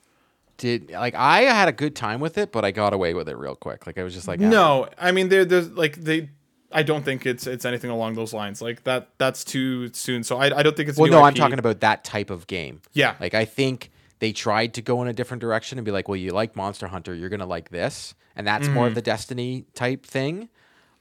did like I had a good time with it, but I got away with it real quick. Like I was just like, ah, No, I mean there there's like they I don't think it's it's anything along those lines. Like that that's too soon. So I, I don't think it's Well, no, I'm talking about that type of game. Yeah. Like I think they tried to go in a different direction and be like, well, you like Monster Hunter, you're gonna like this, and that's more of Mm-hmm. the Destiny type thing.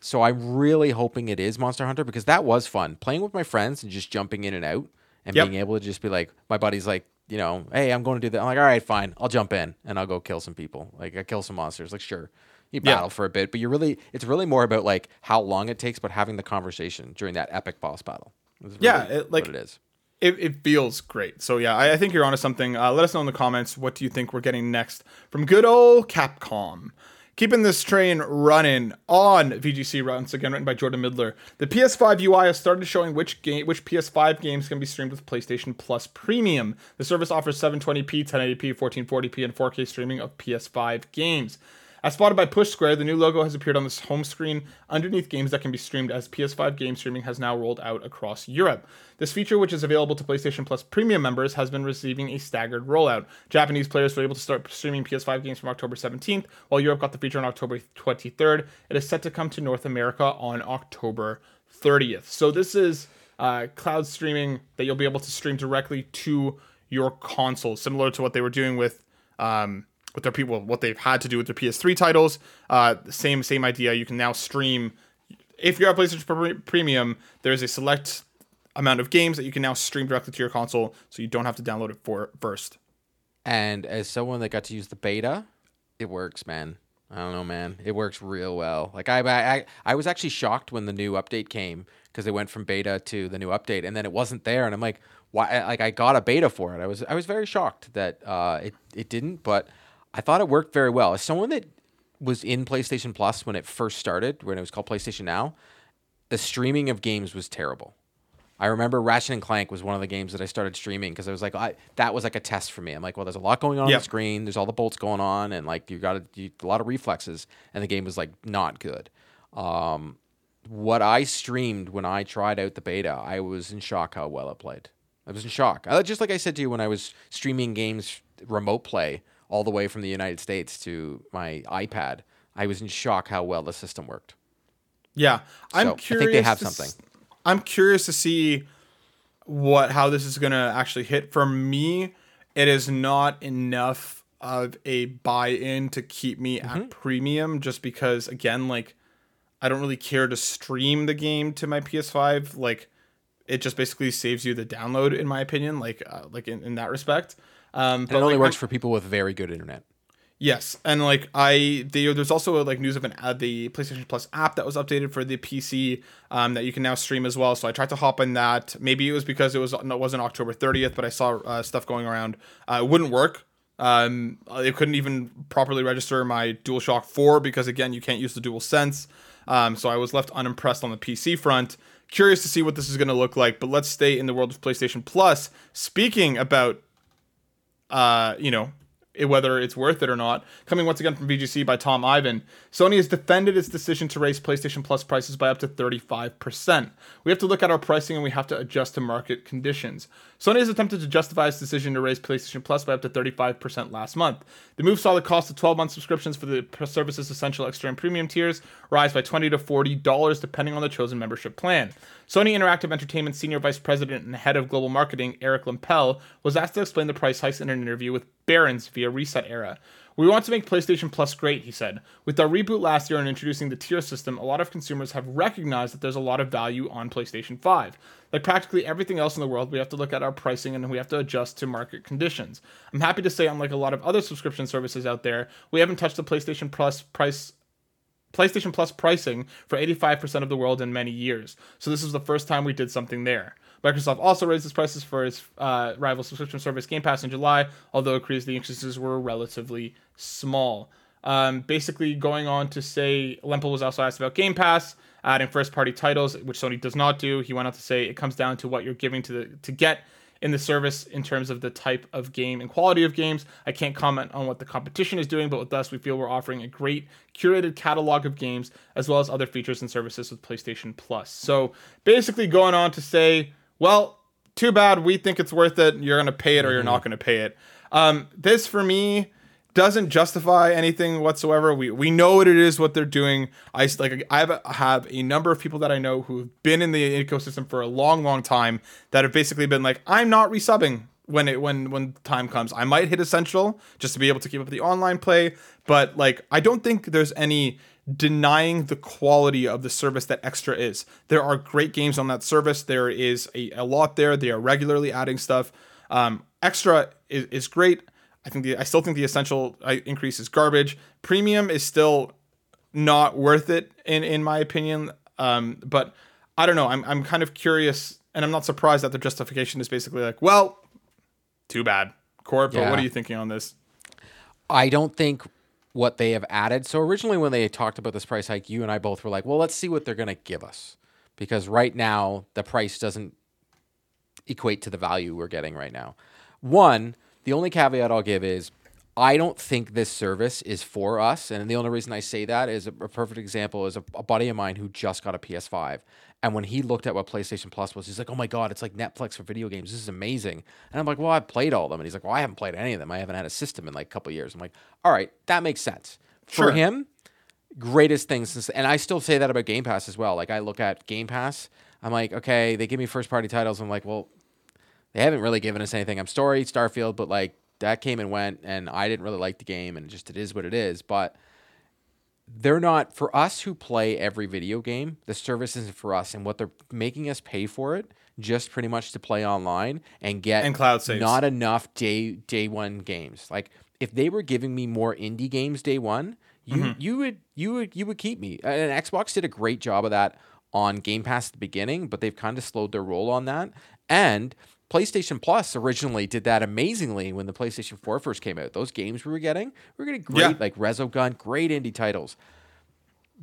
So I'm really hoping it is Monster Hunter because that was fun playing with my friends and just jumping in and out and Yep. being able to just be like, my buddy's like, you know, hey, I'm going to do that. I'm like, all right, fine, I'll jump in and I'll go kill some people. Like I kill some monsters. Like sure, you Yeah. battle for a bit, but you're really, it's really more about like how long it takes, but having the conversation during that epic boss battle. It's Yeah, it, like- what it is. it, it feels great. So yeah, I, I think you're onto something. Uh, let us know in the comments what do you think we're getting next from good old Capcom. Keeping this train running on VGC once again, written by Jordan Middler. The PS5 UI has started showing which game, which PS5 games can be streamed with PlayStation Plus Premium. The service offers 720p, 1080p, 1440p, and 4K streaming of PS5 games. As spotted by Push Square, the new logo has appeared on this home screen underneath games that can be streamed as PS5 game streaming has now rolled out across Europe. This feature, which is available to PlayStation Plus premium members, has been receiving a staggered rollout. Japanese players were able to start streaming PS5 games from October 17th, while Europe got the feature on October 23rd. It is set to come to North America on October 30th. So this is uh, cloud streaming that you'll be able to stream directly to your console, similar to what they were doing with um, with their people, what they've had to do with their PS3 titles. Uh, same same idea. You can now stream. If you're PlayStation Premium, there's a select amount of games that you can now stream directly to your console, so you don't have to download it for first. And as someone that got to use the beta, it works, man. I don't know, man. It works real well. Like I, I, I was actually shocked when the new update came because they went from beta to the new update, and then it wasn't there, and I'm like, why? Like I got a beta for it. I was, I was very shocked that uh, it, it didn't, but I thought it worked very well. As someone that was in PlayStation Plus when it first started, when it was called PlayStation Now, the streaming of games was terrible. I remember Ratchet and Clank was one of the games that I started streaming because I was like, I, that was like a test for me. I'm like, well, there's a lot going on on the screen. There's all the bolts going on, and like you got a, you, a lot of reflexes, and the game was like not good. Um, what I streamed when I tried out the beta, I was in shock how well it played. I was in shock. I, just like I said to you when I was streaming games remote play all the way from the United States to my iPad, I was in shock how well the system worked. Yeah, I'm So, I think they have something. s- I'm curious to see what how this is gonna actually hit. For me, it is not enough of a buy-in to keep me Mm-hmm. at premium, just because again, like I don't really care to stream the game to my PS5. Like it just basically saves you the download, in my opinion. Like uh, like in, in that respect. Um, And it only like, works I'm- for people with very good internet. Yes, and like I, the, there's also like news of an uh, the PlayStation Plus app that was updated for the PC um, that you can now stream as well. So I tried to hop on that. Maybe it was because it was no, it wasn't October 30th, but I saw uh, stuff going around. Uh, it wouldn't work. Um, it couldn't even properly register my DualShock 4 because again, you can't use the Dual Sense. Um, so I was left unimpressed on the PC front. Curious to see what this is going to look like, but let's stay in the world of PlayStation Plus. Speaking about uh, you know, whether it's worth it or not. Coming once again from VGC by Tom Ivan, Sony has defended its decision to raise PlayStation Plus prices by up to 35%. We have to look at our pricing and we have to adjust to market conditions. Sony has attempted to justify its decision to raise PlayStation Plus by up to 35% last month. The move saw the cost of 12 month subscriptions for the service's essential extra and premium tiers rise by 20 to $40 depending on the chosen membership plan. Sony Interactive Entertainment Senior Vice President and Head of Global Marketing, Eric Lempel, was asked to explain the price hikes in an interview with Barron's via ResetEra. We want to make PlayStation Plus great, he said. With our reboot last year and introducing the tier system, a lot of consumers have recognized that there's a lot of value on PlayStation 5. Like practically everything else in the world, we have to look at our pricing and we have to adjust to market conditions. I'm happy to say, unlike a lot of other subscription services out there, we haven't touched the PlayStation Plus price PlayStation Plus pricing for 85% of the world in many years. So this is the first time we did something there. Microsoft also raised its prices for its uh, rival subscription service Game Pass in July, although it the increases were relatively small. Um, basically, going on to say, Lempel was also asked about Game Pass, adding first-party titles, which Sony does not do. He went on to say it comes down to what you're giving to the to get in the service in terms of the type of game and quality of games. I can't comment on what the competition is doing, but with us, we feel we're offering a great curated catalog of games as well as other features and services with PlayStation Plus. So basically, going on to say, well, too bad. We think it's worth it. You're going to pay it or you're not going to pay it. Um, this for me doesn't justify anything whatsoever. We we know what it is, what they're doing. I like I have a, number of people that I know who have been in the ecosystem for a long, long time that have basically been like, I'm not resubbing when it when when time comes. I might hit essential just to be able to keep up the online play, but like I don't think there's any denying the quality of the service that Extra is. There are great games on that service. There is a, a lot there. They are regularly adding stuff. Um, Extra is, is great. I think the I still think the essential uh, increase is garbage. Premium is still not worth it in in my opinion. Um, but I don't know. I'm I'm kind of curious, and I'm not surprised that the justification is basically like, well, too bad, Corp. But what are you thinking on this? I don't think what they have added. So originally, when they talked about this price hike, you and I both were like, "Well, let's see what they're going to give us," because right now the price doesn't equate to the value we're getting right now. One, the only caveat I'll give is I don't think this service is for us, and the only reason I say that is a, a perfect example is a, a buddy of mine who just got a PS5, and when he looked at what PlayStation Plus was, he's like, "Oh my god, it's like Netflix for video games. This is amazing." And I'm like, "Well, I've played all of them," and he's like, "Well, I haven't played any of them. I haven't had a system in like a couple years." I'm like, "All right, that makes sense for him." greatest thing since and I still say that about Game Pass as well. Like I look at Game Pass, I'm like, okay, they give me first party titles. I'm like, well, they haven't really given us anything. I'm sorry, Starfield, but like that came and went and I didn't really like the game and just it is what it is. But they're not for us who play every video game, the service isn't for us and what they're making us pay for it just pretty much to play online and get And cloud saves. not enough day day one games. Like if they were giving me more indie games day one, you Mm-hmm. you would you would you would keep me. And Xbox did a great job of that on Game Pass at the beginning, but they've kind of slowed their roll on that. And PlayStation Plus originally did that amazingly when the PlayStation 4 first came out. Those games we were getting, we were getting great Yeah. like Resogun, great indie titles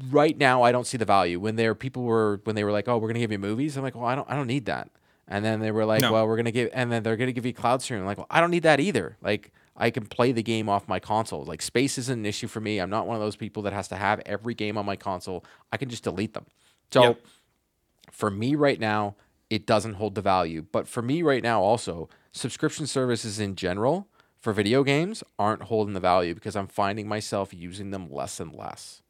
right now I don't see the value. When there people were when they were like, "Oh, we're gonna give you movies," I'm like, "Well, I don't I don't need that." And then they were like, No. "Well, we're gonna give," and then they're gonna give you cloud streaming. I'm like, well, I don't need that either. Like, I can play the game off my console. Like, space isn't an issue for me. I'm not one of those people that has to have every game on my console. I can just delete them. So, Yep. for me right now, it doesn't hold the value. But for me right now, also, subscription services in general for video games aren't holding the value because I'm finding myself using them less and less.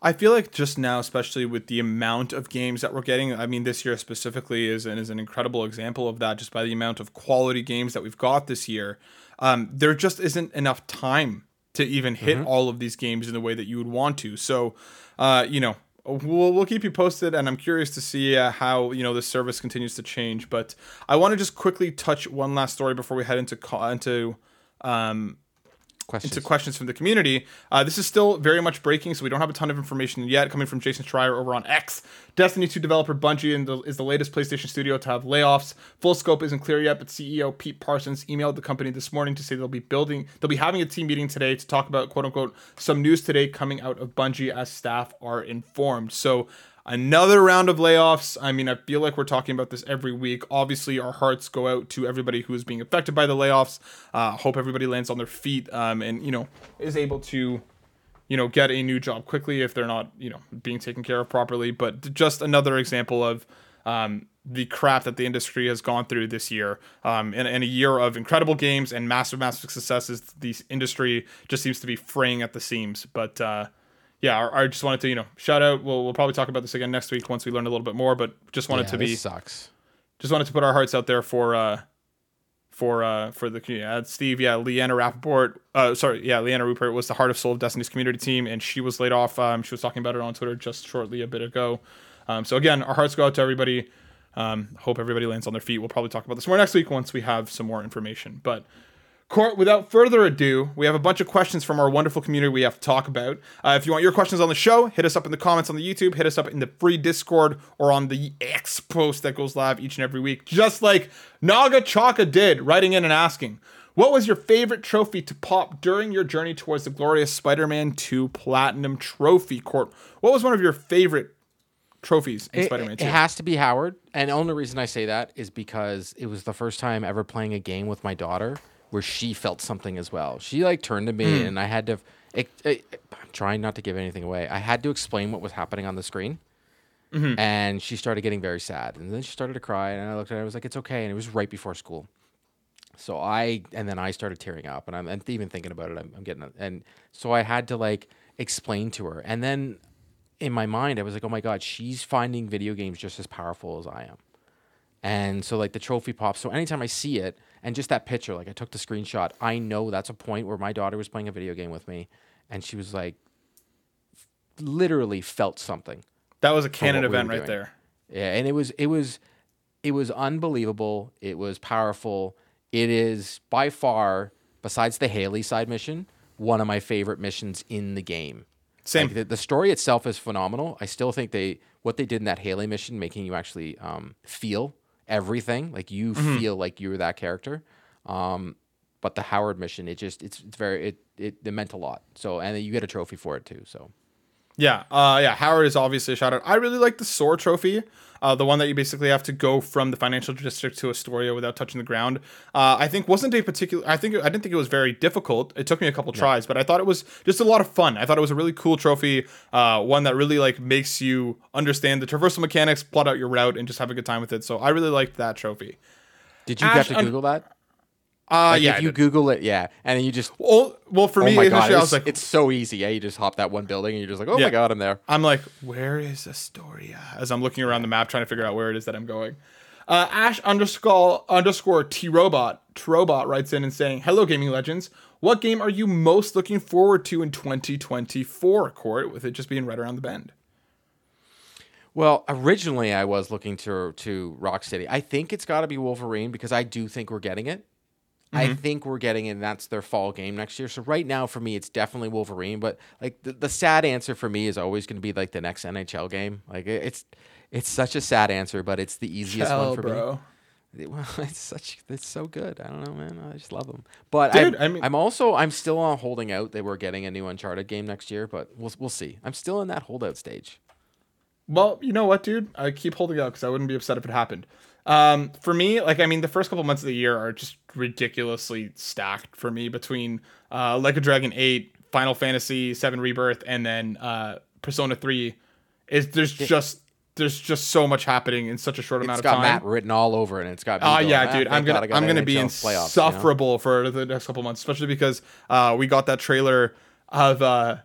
I feel like just now, especially with the amount of games that we're getting, I mean, this year specifically is an, is an incredible example of that, just by the amount of quality games that we've got this year. Um, there just isn't enough time to even hit all of these games in the way that you would want to. So, uh, you know, we'll, we'll keep you posted, and I'm curious to see uh, how you know the service continues to change. But I want to just quickly touch one last story before we head into into um, Questions. into questions from the community. Uh, this is still very much breaking, so we don't have a ton of information yet. Coming from Jason Schreier over on X, Destiny 2 developer Bungie the, is the latest PlayStation studio to have layoffs. Full scope isn't clear yet, but CEO Pete Parsons emailed the company this morning to say they'll be building, they'll be having a team meeting today to talk about quote unquote some news today coming out of Bungie as staff are informed. So. Another round of layoffs. I mean, I feel like we're talking about this every week. Obviously, our hearts go out to everybody who is being affected by the layoffs. Uh, hope everybody lands on their feet um, and you know is able to, you know, get a new job quickly if they're not you know being taken care of properly. But just another example of um, the crap that the industry has gone through this year. Um, in, in a year of incredible games and massive, massive successes, the industry just seems to be fraying at the seams. But uh, yeah, I, I just wanted to you know shout out. We'll, we'll probably talk about this again next week once we learn a little bit more. But just wanted Yeah, to be this sucks. just wanted to put our hearts out there for uh for uh for the community. Uh, Steve, yeah, Liana Rappaport, uh sorry, yeah, Liana Ruppert was the heart of soul of Destiny's community team, and she was laid off. Um, she was talking about it on Twitter just shortly a bit ago. Um, so again, our hearts go out to everybody. Um, hope everybody lands on their feet. We'll probably talk about this more next week once we have some more information. But Court, without further ado, we have a bunch of questions from our wonderful community we have to talk about. Uh, if you want your questions on the show, hit us up in the comments on the YouTube, hit us up in the free Discord or on the X post that goes live each and every week, just like Naga Chaka did, writing in and asking, What was your favorite trophy to pop during your journey towards the glorious Spider Man 2 Platinum Trophy? Court, what was one of your favorite trophies in It, Spider Man it has to be Howard, and the only reason I say that is because it was the first time ever playing a game with my daughter where she felt something as well. She like turned to me, Hmm. and I had to. It, it, I'm trying not to give anything away. I had to explain what was happening on the screen, Mm-hmm. and she started getting very sad, and then she started to cry, and I looked at her, I was like, "It's okay," and it was right before school. So I and then I started tearing up, and I'm and even thinking about it, I'm, I'm getting and so I had to like explain to her, and then in my mind I was like, oh my god, she's finding video games just as powerful as I am, and so like the trophy pops. So anytime I see it, and just that picture, like I took the screenshot, I know that's a point where my daughter was playing a video game with me, and she was like, literally felt something. That was a canon what we event right doing. there. Yeah, and it was it was it was unbelievable. It was powerful. It is by far, besides the Haley side mission, one of my favorite missions in the game. Same. Like, the, the story itself is phenomenal. I still think they what they did in that Haley mission, making you actually um, feel everything, like you Mm-hmm. feel like you were that character. Um, but the Howard mission, it just it's it's very it, it it meant a lot. So and then you get a trophy for it too. So Yeah, uh, yeah. Howard is obviously a shout out. I really like the Soar Trophy, uh, the one that you basically have to go from the financial district to Astoria without touching the ground. Uh, I think wasn't a particular. I think I didn't think it was very difficult. It took me a couple tries, but I thought it was just a lot of fun. I thought it was a really cool trophy, uh, one that really like makes you understand the traversal mechanics, plot out your route, and just have a good time with it. So I really liked that trophy. did you Ash, get to I'm- Google that? Uh, Like, yeah. if you Google it, yeah, and then you just well, well, for oh me, god, I it's, was like, it's so easy. Yeah, you just hop that one building and you're just like, oh Yeah. my god, I'm there. I'm like, where is Astoria? As I'm looking around the map trying to figure out where it is that I'm going. Uh, Ash underscore underscore T Robot T Robot writes in and saying, "Hello, gaming legends. What game are you most looking forward to in 2024? Court with it just being right around the bend. Well, originally I was looking to to Rocksteady. I think it's got to be Wolverine because I do think we're getting it. I mm-hmm. think we're getting it, and that's their fall game next year. So right now, for me, it's definitely Wolverine. But like the, the sad answer for me is always going to be like the next NHL game. Like it- it's it's such a sad answer, but it's the easiest one for bro. me. Well, it's such it's so good. I don't know, man. I just love them. But Dude, I'm, I mean- I'm also I'm still on holding out that we're getting a new Uncharted game next year, but we'll we'll see. I'm still in that holdout stage. Well, you know what, dude? I keep holding out because I wouldn't be upset if it happened. Um, for me, like I mean, the first couple months of the year are just ridiculously stacked for me between uh, Like a Dragon Eight, Final Fantasy Seven Rebirth, and then uh, Persona Three. Is there's just there's just so much happening in such a short amount It's of got time. Matt written all over it, and it's got. Oh going, yeah, "Ah, dude, I'm gonna got I'm gonna be NHL playoffs," you know? insufferable for the next couple months, especially because uh, we got that trailer of uh,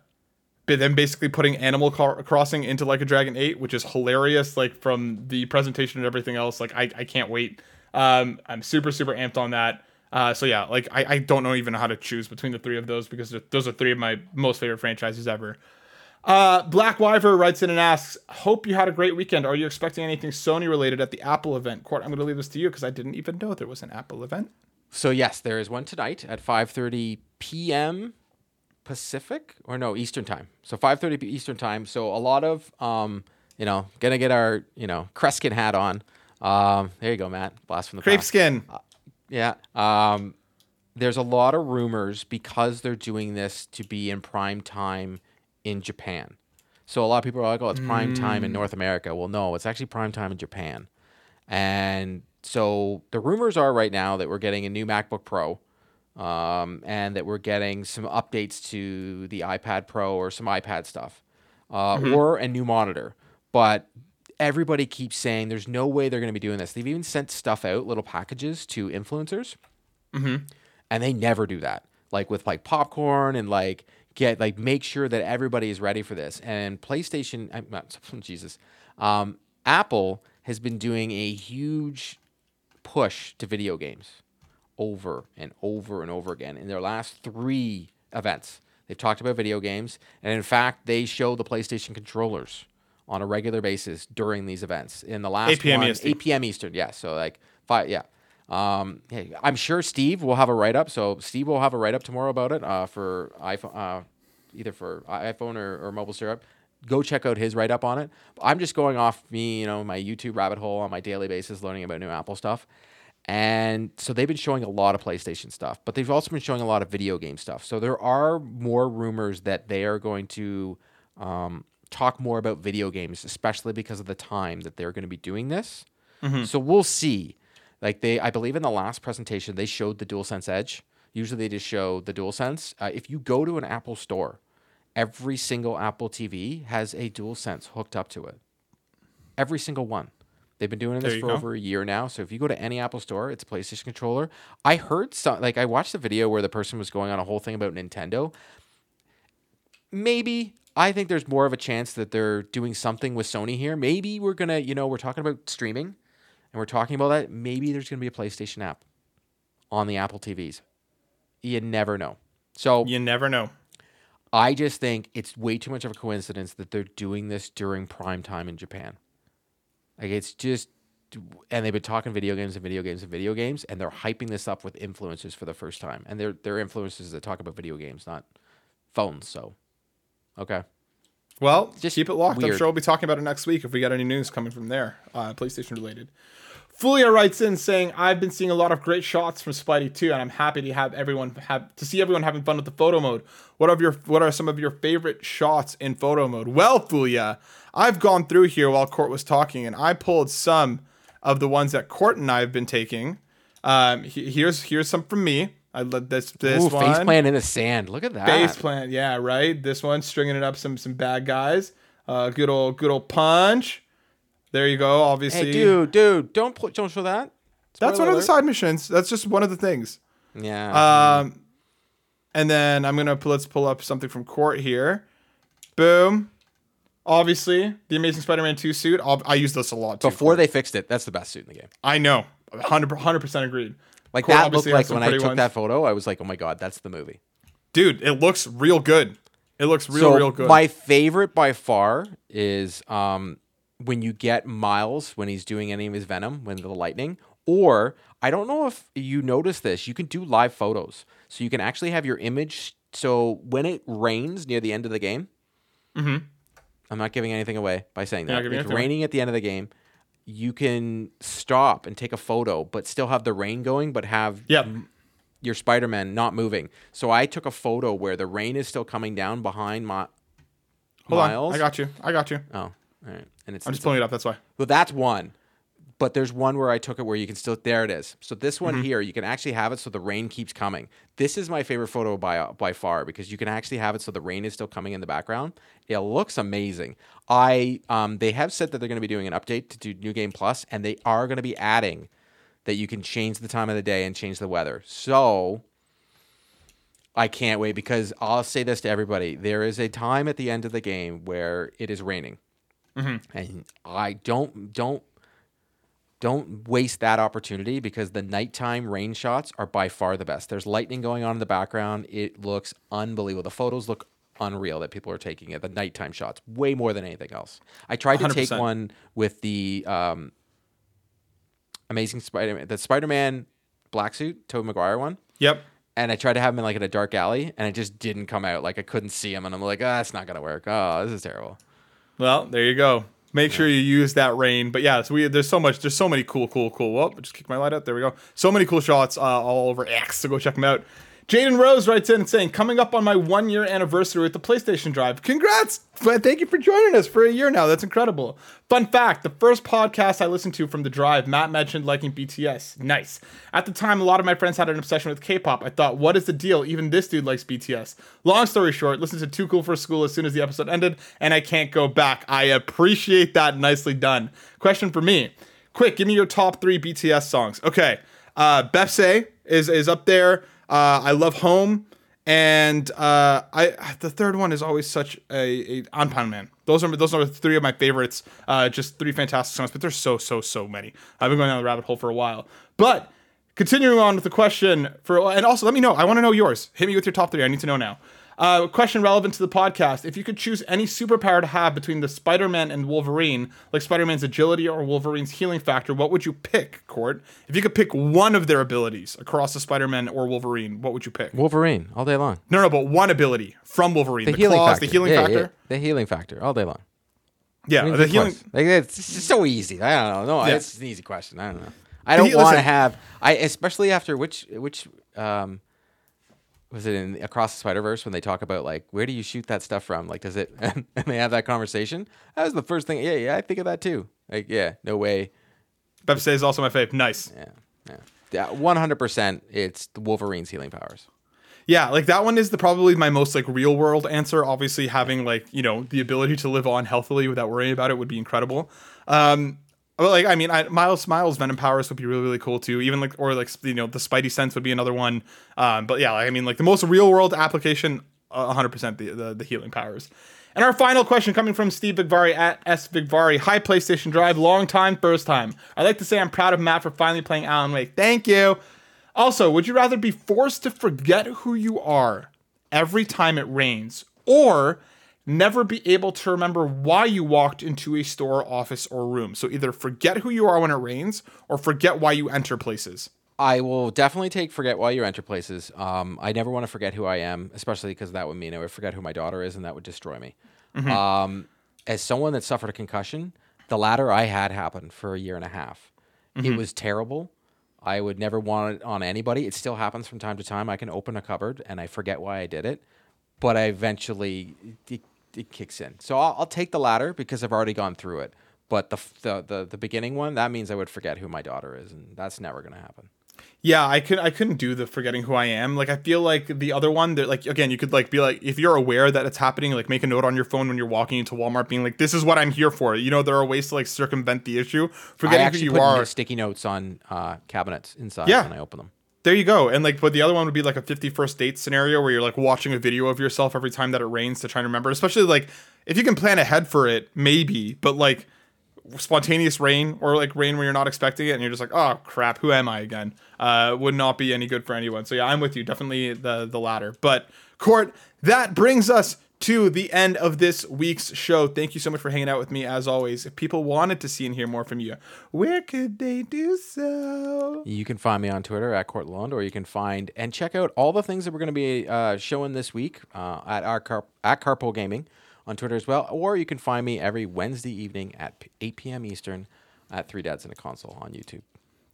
them basically putting Animal Crossing into like a Dragon Eight, which is hilarious. Like from the presentation and everything else, like I, I can't wait. Um, I'm super super amped on that. Uh, so yeah, like I, I don't know even how to choose between the three of those because those are three of my most favorite franchises ever. Uh, Black Wyver writes in and asks, "Hope you had a great weekend. Are you expecting anything Sony related at the Apple event?" Court, I'm going to leave this to you because I didn't even know there was an Apple event. So yes, there is one tonight at 5:30 p.m. Pacific or no Eastern time. So 5:30 Eastern time. So a lot of um, you know, gonna get our you know Kreskin hat on. Um, there you go, Matt. Blast from the Crepe past. skin. Yeah. Um, there's a lot of rumors because they're doing this to be in prime time in Japan. So a lot of people are like, "Oh, it's prime time in North America." Well, no, it's actually prime time in Japan. And so the rumors are right now that we're getting a new MacBook Pro, um, and that we're getting some updates to the iPad Pro or some iPad stuff, uh, or a new monitor. But everybody keeps saying there's no way they're going to be doing this. They've even sent stuff out, little packages to influencers, and they never do that. Like with like popcorn and like get like make sure that everybody is ready for this. And PlayStation, I'm not, Jesus, um, Apple has been doing a huge push to video games over and over and over again in their last three events. They've talked about video games, and in fact, they show the PlayStation controllers on a regular basis during these events. In the last 8 p.m. one, EST. 8 p.m. Eastern, yeah. So like five, yeah. Um, hey, I'm sure Steve will have a write up. So Steve will have a write up tomorrow about it uh, for iPhone, uh, either for iPhone or, or MobileSyrup. Go check out his write up on it. I'm just going off me, you know, my YouTube rabbit hole on my daily basis, learning about new Apple stuff. And so they've been showing a lot of PlayStation stuff, but they've also been showing a lot of video game stuff. So there are more rumors that they are going to um, talk more about video games, especially because of the time that they're going to be doing this. So we'll see. Like they, I believe in the last presentation they showed the DualSense Edge. Usually they just show the DualSense. Uh, if you go to an Apple store, every single Apple TV has a DualSense hooked up to it. Every single one. They've been doing this for go. over a year now. So if you go to any Apple store, it's a PlayStation controller. I heard some like I watched the video where the person was going on a whole thing about Nintendo. Maybe I think there's more of a chance that they're doing something with Sony here. Maybe we're gonna, you know, we're talking about streaming and we're talking about that. Maybe there's gonna be a PlayStation app on the Apple TVs. You never know. So You never know. I just think it's way too much of a coincidence that they're doing this during prime time in Japan. Like it's just, and they've been talking video games and video games and video games, and they're hyping this up with influencers for the first time, and they're they're influencers that talk about video games, not phones. So, okay, Well, Just keep it locked. I'm sure we'll be talking about it next week if we got any news coming from there, uh, PlayStation related. Fulia writes in saying, "I've been seeing a lot of great shots from Spidey too, and I'm happy to have everyone have to see everyone having fun with the photo mode. What are your what are some of your favorite shots in photo mode?" Well, Fulia, I've gone through here while Court was talking, and I pulled some of the ones that Court and I have been taking. Um, he- here's here's some from me. I love this this Ooh, one. face plant in the sand. Look at that. Face plant, yeah, right. This one stringing it up some some bad guys. Uh, good old good old punch. There you go. Obviously, Hey, dude, dude, don't pl- don't show that. that's Spoiler one of the side missions. That's just one of the things. Yeah. Um, and then I'm gonna let's pull up something from court here. Boom. Obviously, the Amazing Spider-Man 2 suit. I'll, I use this a lot too. Before they fixed it, that's the best suit in the game. I know, 100 percent agreed. Like Court that looked like when I took ones. that photo, I was like, oh my god, that's the movie. Dude, it looks real good. It looks real, so real good. my favorite by far is um, when you get Miles when he's doing any of his Venom, when the lightning. Or I don't know if you noticed this, you can do live photos, so you can actually have your image. So when it rains near the end of the game, mm-hmm. I'm not giving anything away by saying that. It's away. raining at the end of the game. You can stop and take a photo, but still have the rain going, but have Yep. your Spider-Man not moving. So I took a photo where the rain is still coming down behind my Hold Miles. on, I got you. I got you. Oh, all right. And it's, I'm just pulling it up. That's why. well, that's one. But there's one where I took it where you can still there it is. So this Mm-hmm. one here, you can actually have it so the rain keeps coming. This is my favorite photo by by far because you can actually have it so the rain is still coming in the background. It looks amazing. I um they have said that they're going to be doing an update to do New Game Plus and they are going to be adding that you can change the time of the day and change the weather. So I can't wait because I'll say this to everybody. There is a time at the end of the game where it is raining. And I don't don't don't waste that opportunity because the nighttime rain shots are by far the best. There's lightning going on in the background. It looks unbelievable. The photos look unreal that people are taking at the nighttime shots, way more than anything else. I tried to take 100%. one with the um, Amazing Spider-Man, the Spider-Man black suit, Tobey Maguire one Yep. and I tried to have him in like in a dark alley, and it just didn't come out. Like I couldn't see him, and I'm like, ah, it's not gonna work. Oh, this is terrible. Well, there you go. Make sure you use that rain. But yeah, so we there's so much, there's so many cool, cool, cool. Well, just kick my light out. There we go. So many cool shots uh, all over X. So go check them out. Jaden Rose writes in saying, coming up on my one year anniversary with the PlayStation Drive. Congrats! Thank you for joining us for a year now. That's incredible. Fun fact the first podcast I listened to from the Drive, Matt mentioned liking BTS. Nice. At the time, a lot of my friends had an obsession with K pop. I thought, what is the deal? Even this dude likes BTS. Long story short, listened to Too Cool for School as soon as the episode ended, and I can't go back. I appreciate that. Nicely done. Question for me. Quick, give me your top three BTS songs. Okay. Uh, Bepse is, is up there. Uh, I love Home. And uh, I the third one is always such a, a Anpan Man. Those are those are three of my favorites. Uh, just three fantastic songs, but there's so so so many. I've been going down the rabbit hole for a while. But continuing on with the question for, and also let me know. I want to know yours. Hit me with your top three. I need to know now. Uh, question relevant to the podcast. If you could choose any superpower to have between the Spider-Man and Wolverine, like Spider-Man's agility or Wolverine's healing factor, what would you pick, Court? If you could pick one of their abilities across the Spider-Man or Wolverine, what would you pick? Wolverine all day long. No, no, but one ability from Wolverine. The, The, healing claws, factor. the healing Yeah, factor. yeah, the healing factor all day long. Yeah, the healing. Like it's so easy. I don't know. No, Yeah. it's an easy question. I don't know. I don't want to have. I especially after which which um was it in Across the Spider Verse when they talk about like where do you shoot that stuff from? Like does it and they have that conversation? That was the first thing. Yeah, yeah, I think of that too. Like yeah, no way. Bepse is also my fave. Nice. Yeah, yeah. Yeah, one hundred percent. It's the Wolverine's healing powers. Yeah, like that one is the probably my most like real world answer. Obviously, having like you know the ability to live on healthily without worrying about it would be incredible. Um, but like I mean, I, Miles Miles Venom powers would be really really cool too. Even like or like you know the Spidey sense would be another one. Um, but yeah, I mean like the most real world application, hundred percent the, the healing powers. And our final question coming from Steve Vegvari at S Vegvari. Hi PlayStation Drive, long time, first time. I'd like to say I'm proud of Matt for finally playing Alan Wake. Thank you. Also, would you rather be forced to forget who you are every time it rains, or never be able to remember why you walked into a store, office, or room. So either forget who you are when it rains or forget why you enter places. I will definitely take forget why you enter places. Um, I never want to forget who I am, especially because that would mean I would forget who my daughter is, and that would destroy me. Um, as someone that suffered a concussion, the latter I had happened for a year and a half. It was terrible. I would never want it on anybody. It still happens from time to time. I can open a cupboard and I forget why I did it, but I eventually it, kicks in. So I'll, I'll take the latter because I've already gone through it. But the, the the the beginning one that means I would forget who my daughter is, and that's never going to happen. Yeah, I could I couldn't do the forgetting who I am. Like I feel like the other one that like again you could like be like if you're aware that it's happening, like make a note on your phone when you're walking into Walmart, being like, "This is what I'm here for." You know, there are ways to like circumvent the issue. Forgetting who actually you put are. sticky notes on uh, cabinets inside Yeah. when I open them. There you go. And like, but the other one would be like a 51st date scenario where you're like watching a video of yourself every time that it rains to try to remember. Especially like if you can plan ahead for it, maybe. But like spontaneous rain or like rain where you're not expecting it and you're just like, oh crap, who am I again? Uh, would not be any good for anyone. So yeah, I'm with you. Definitely the the latter. But Court, that brings us to the end of this week's show. Thank you so much for hanging out with me as always. If people wanted to see and hear more from you, where could they do so? You can find me on Twitter at Courtland, or you can find and check out all the things that we're going to be uh, showing this week uh, at our car- at Carpool Gaming on Twitter as well. Or you can find me every Wednesday evening at 8 p.m. Eastern at Three Dads and a Console on YouTube.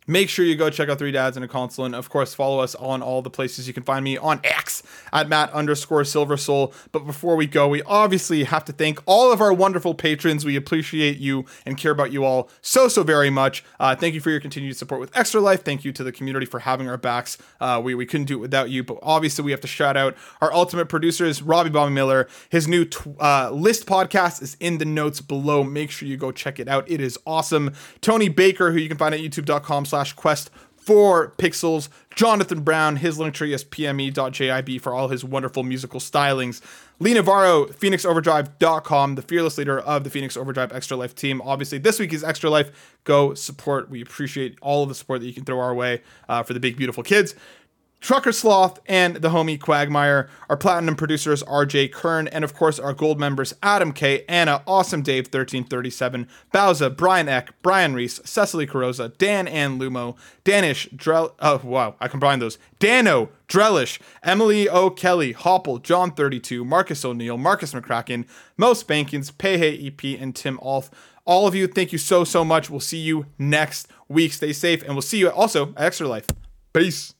Make sure you go check out Three Dads and a Console, and of course follow us on all the places you can find me on X at Matt underscore Silver Soul. But before we go, we obviously have to thank all of our wonderful patrons. We appreciate you and care about you all so so very much. Uh, thank you for your continued support with Extra Life. Thank you to the community for having our backs. Uh, we we couldn't do it without you. But obviously we have to shout out our ultimate producers, Robby Bobby Miller. His new tw- uh, list podcast is in the notes below. Make sure you go check it out. It is awesome. Tony Baker, who you can find at youtube.com slash quest for pixels. Johnathan Brown, his link tree is pme.jib for all his wonderful musical stylings. Lee Navarro, phoenixoverdrive.com, the fearless leader of the Phoenix Overdrive Extra Life team. Obviously, this week is Extra Life. Go support. We appreciate all of the support that you can throw our way uh, for the big, beautiful kids. Trucker Sloth and the homie Cwagmire, our platinum producers RJ Kern, and of course our gold members Adam K, Anna, Awesome Dave 1337, Bowsah, Brian Eck, Brian Reese, Cecily Carrozza, Dan and Lumo, Danish, Drell, oh wow, I combined those. Dano, Drellesh, Emily O'Kelley, Hoppel, John 32, Marcus O'Neill, Markus McCracken, Mo Spankins, Pehe EP, and Tim Aulph. All of you, thank you so, so much. We'll see you next week. Stay safe, and we'll see you also at Extra Life. Peace.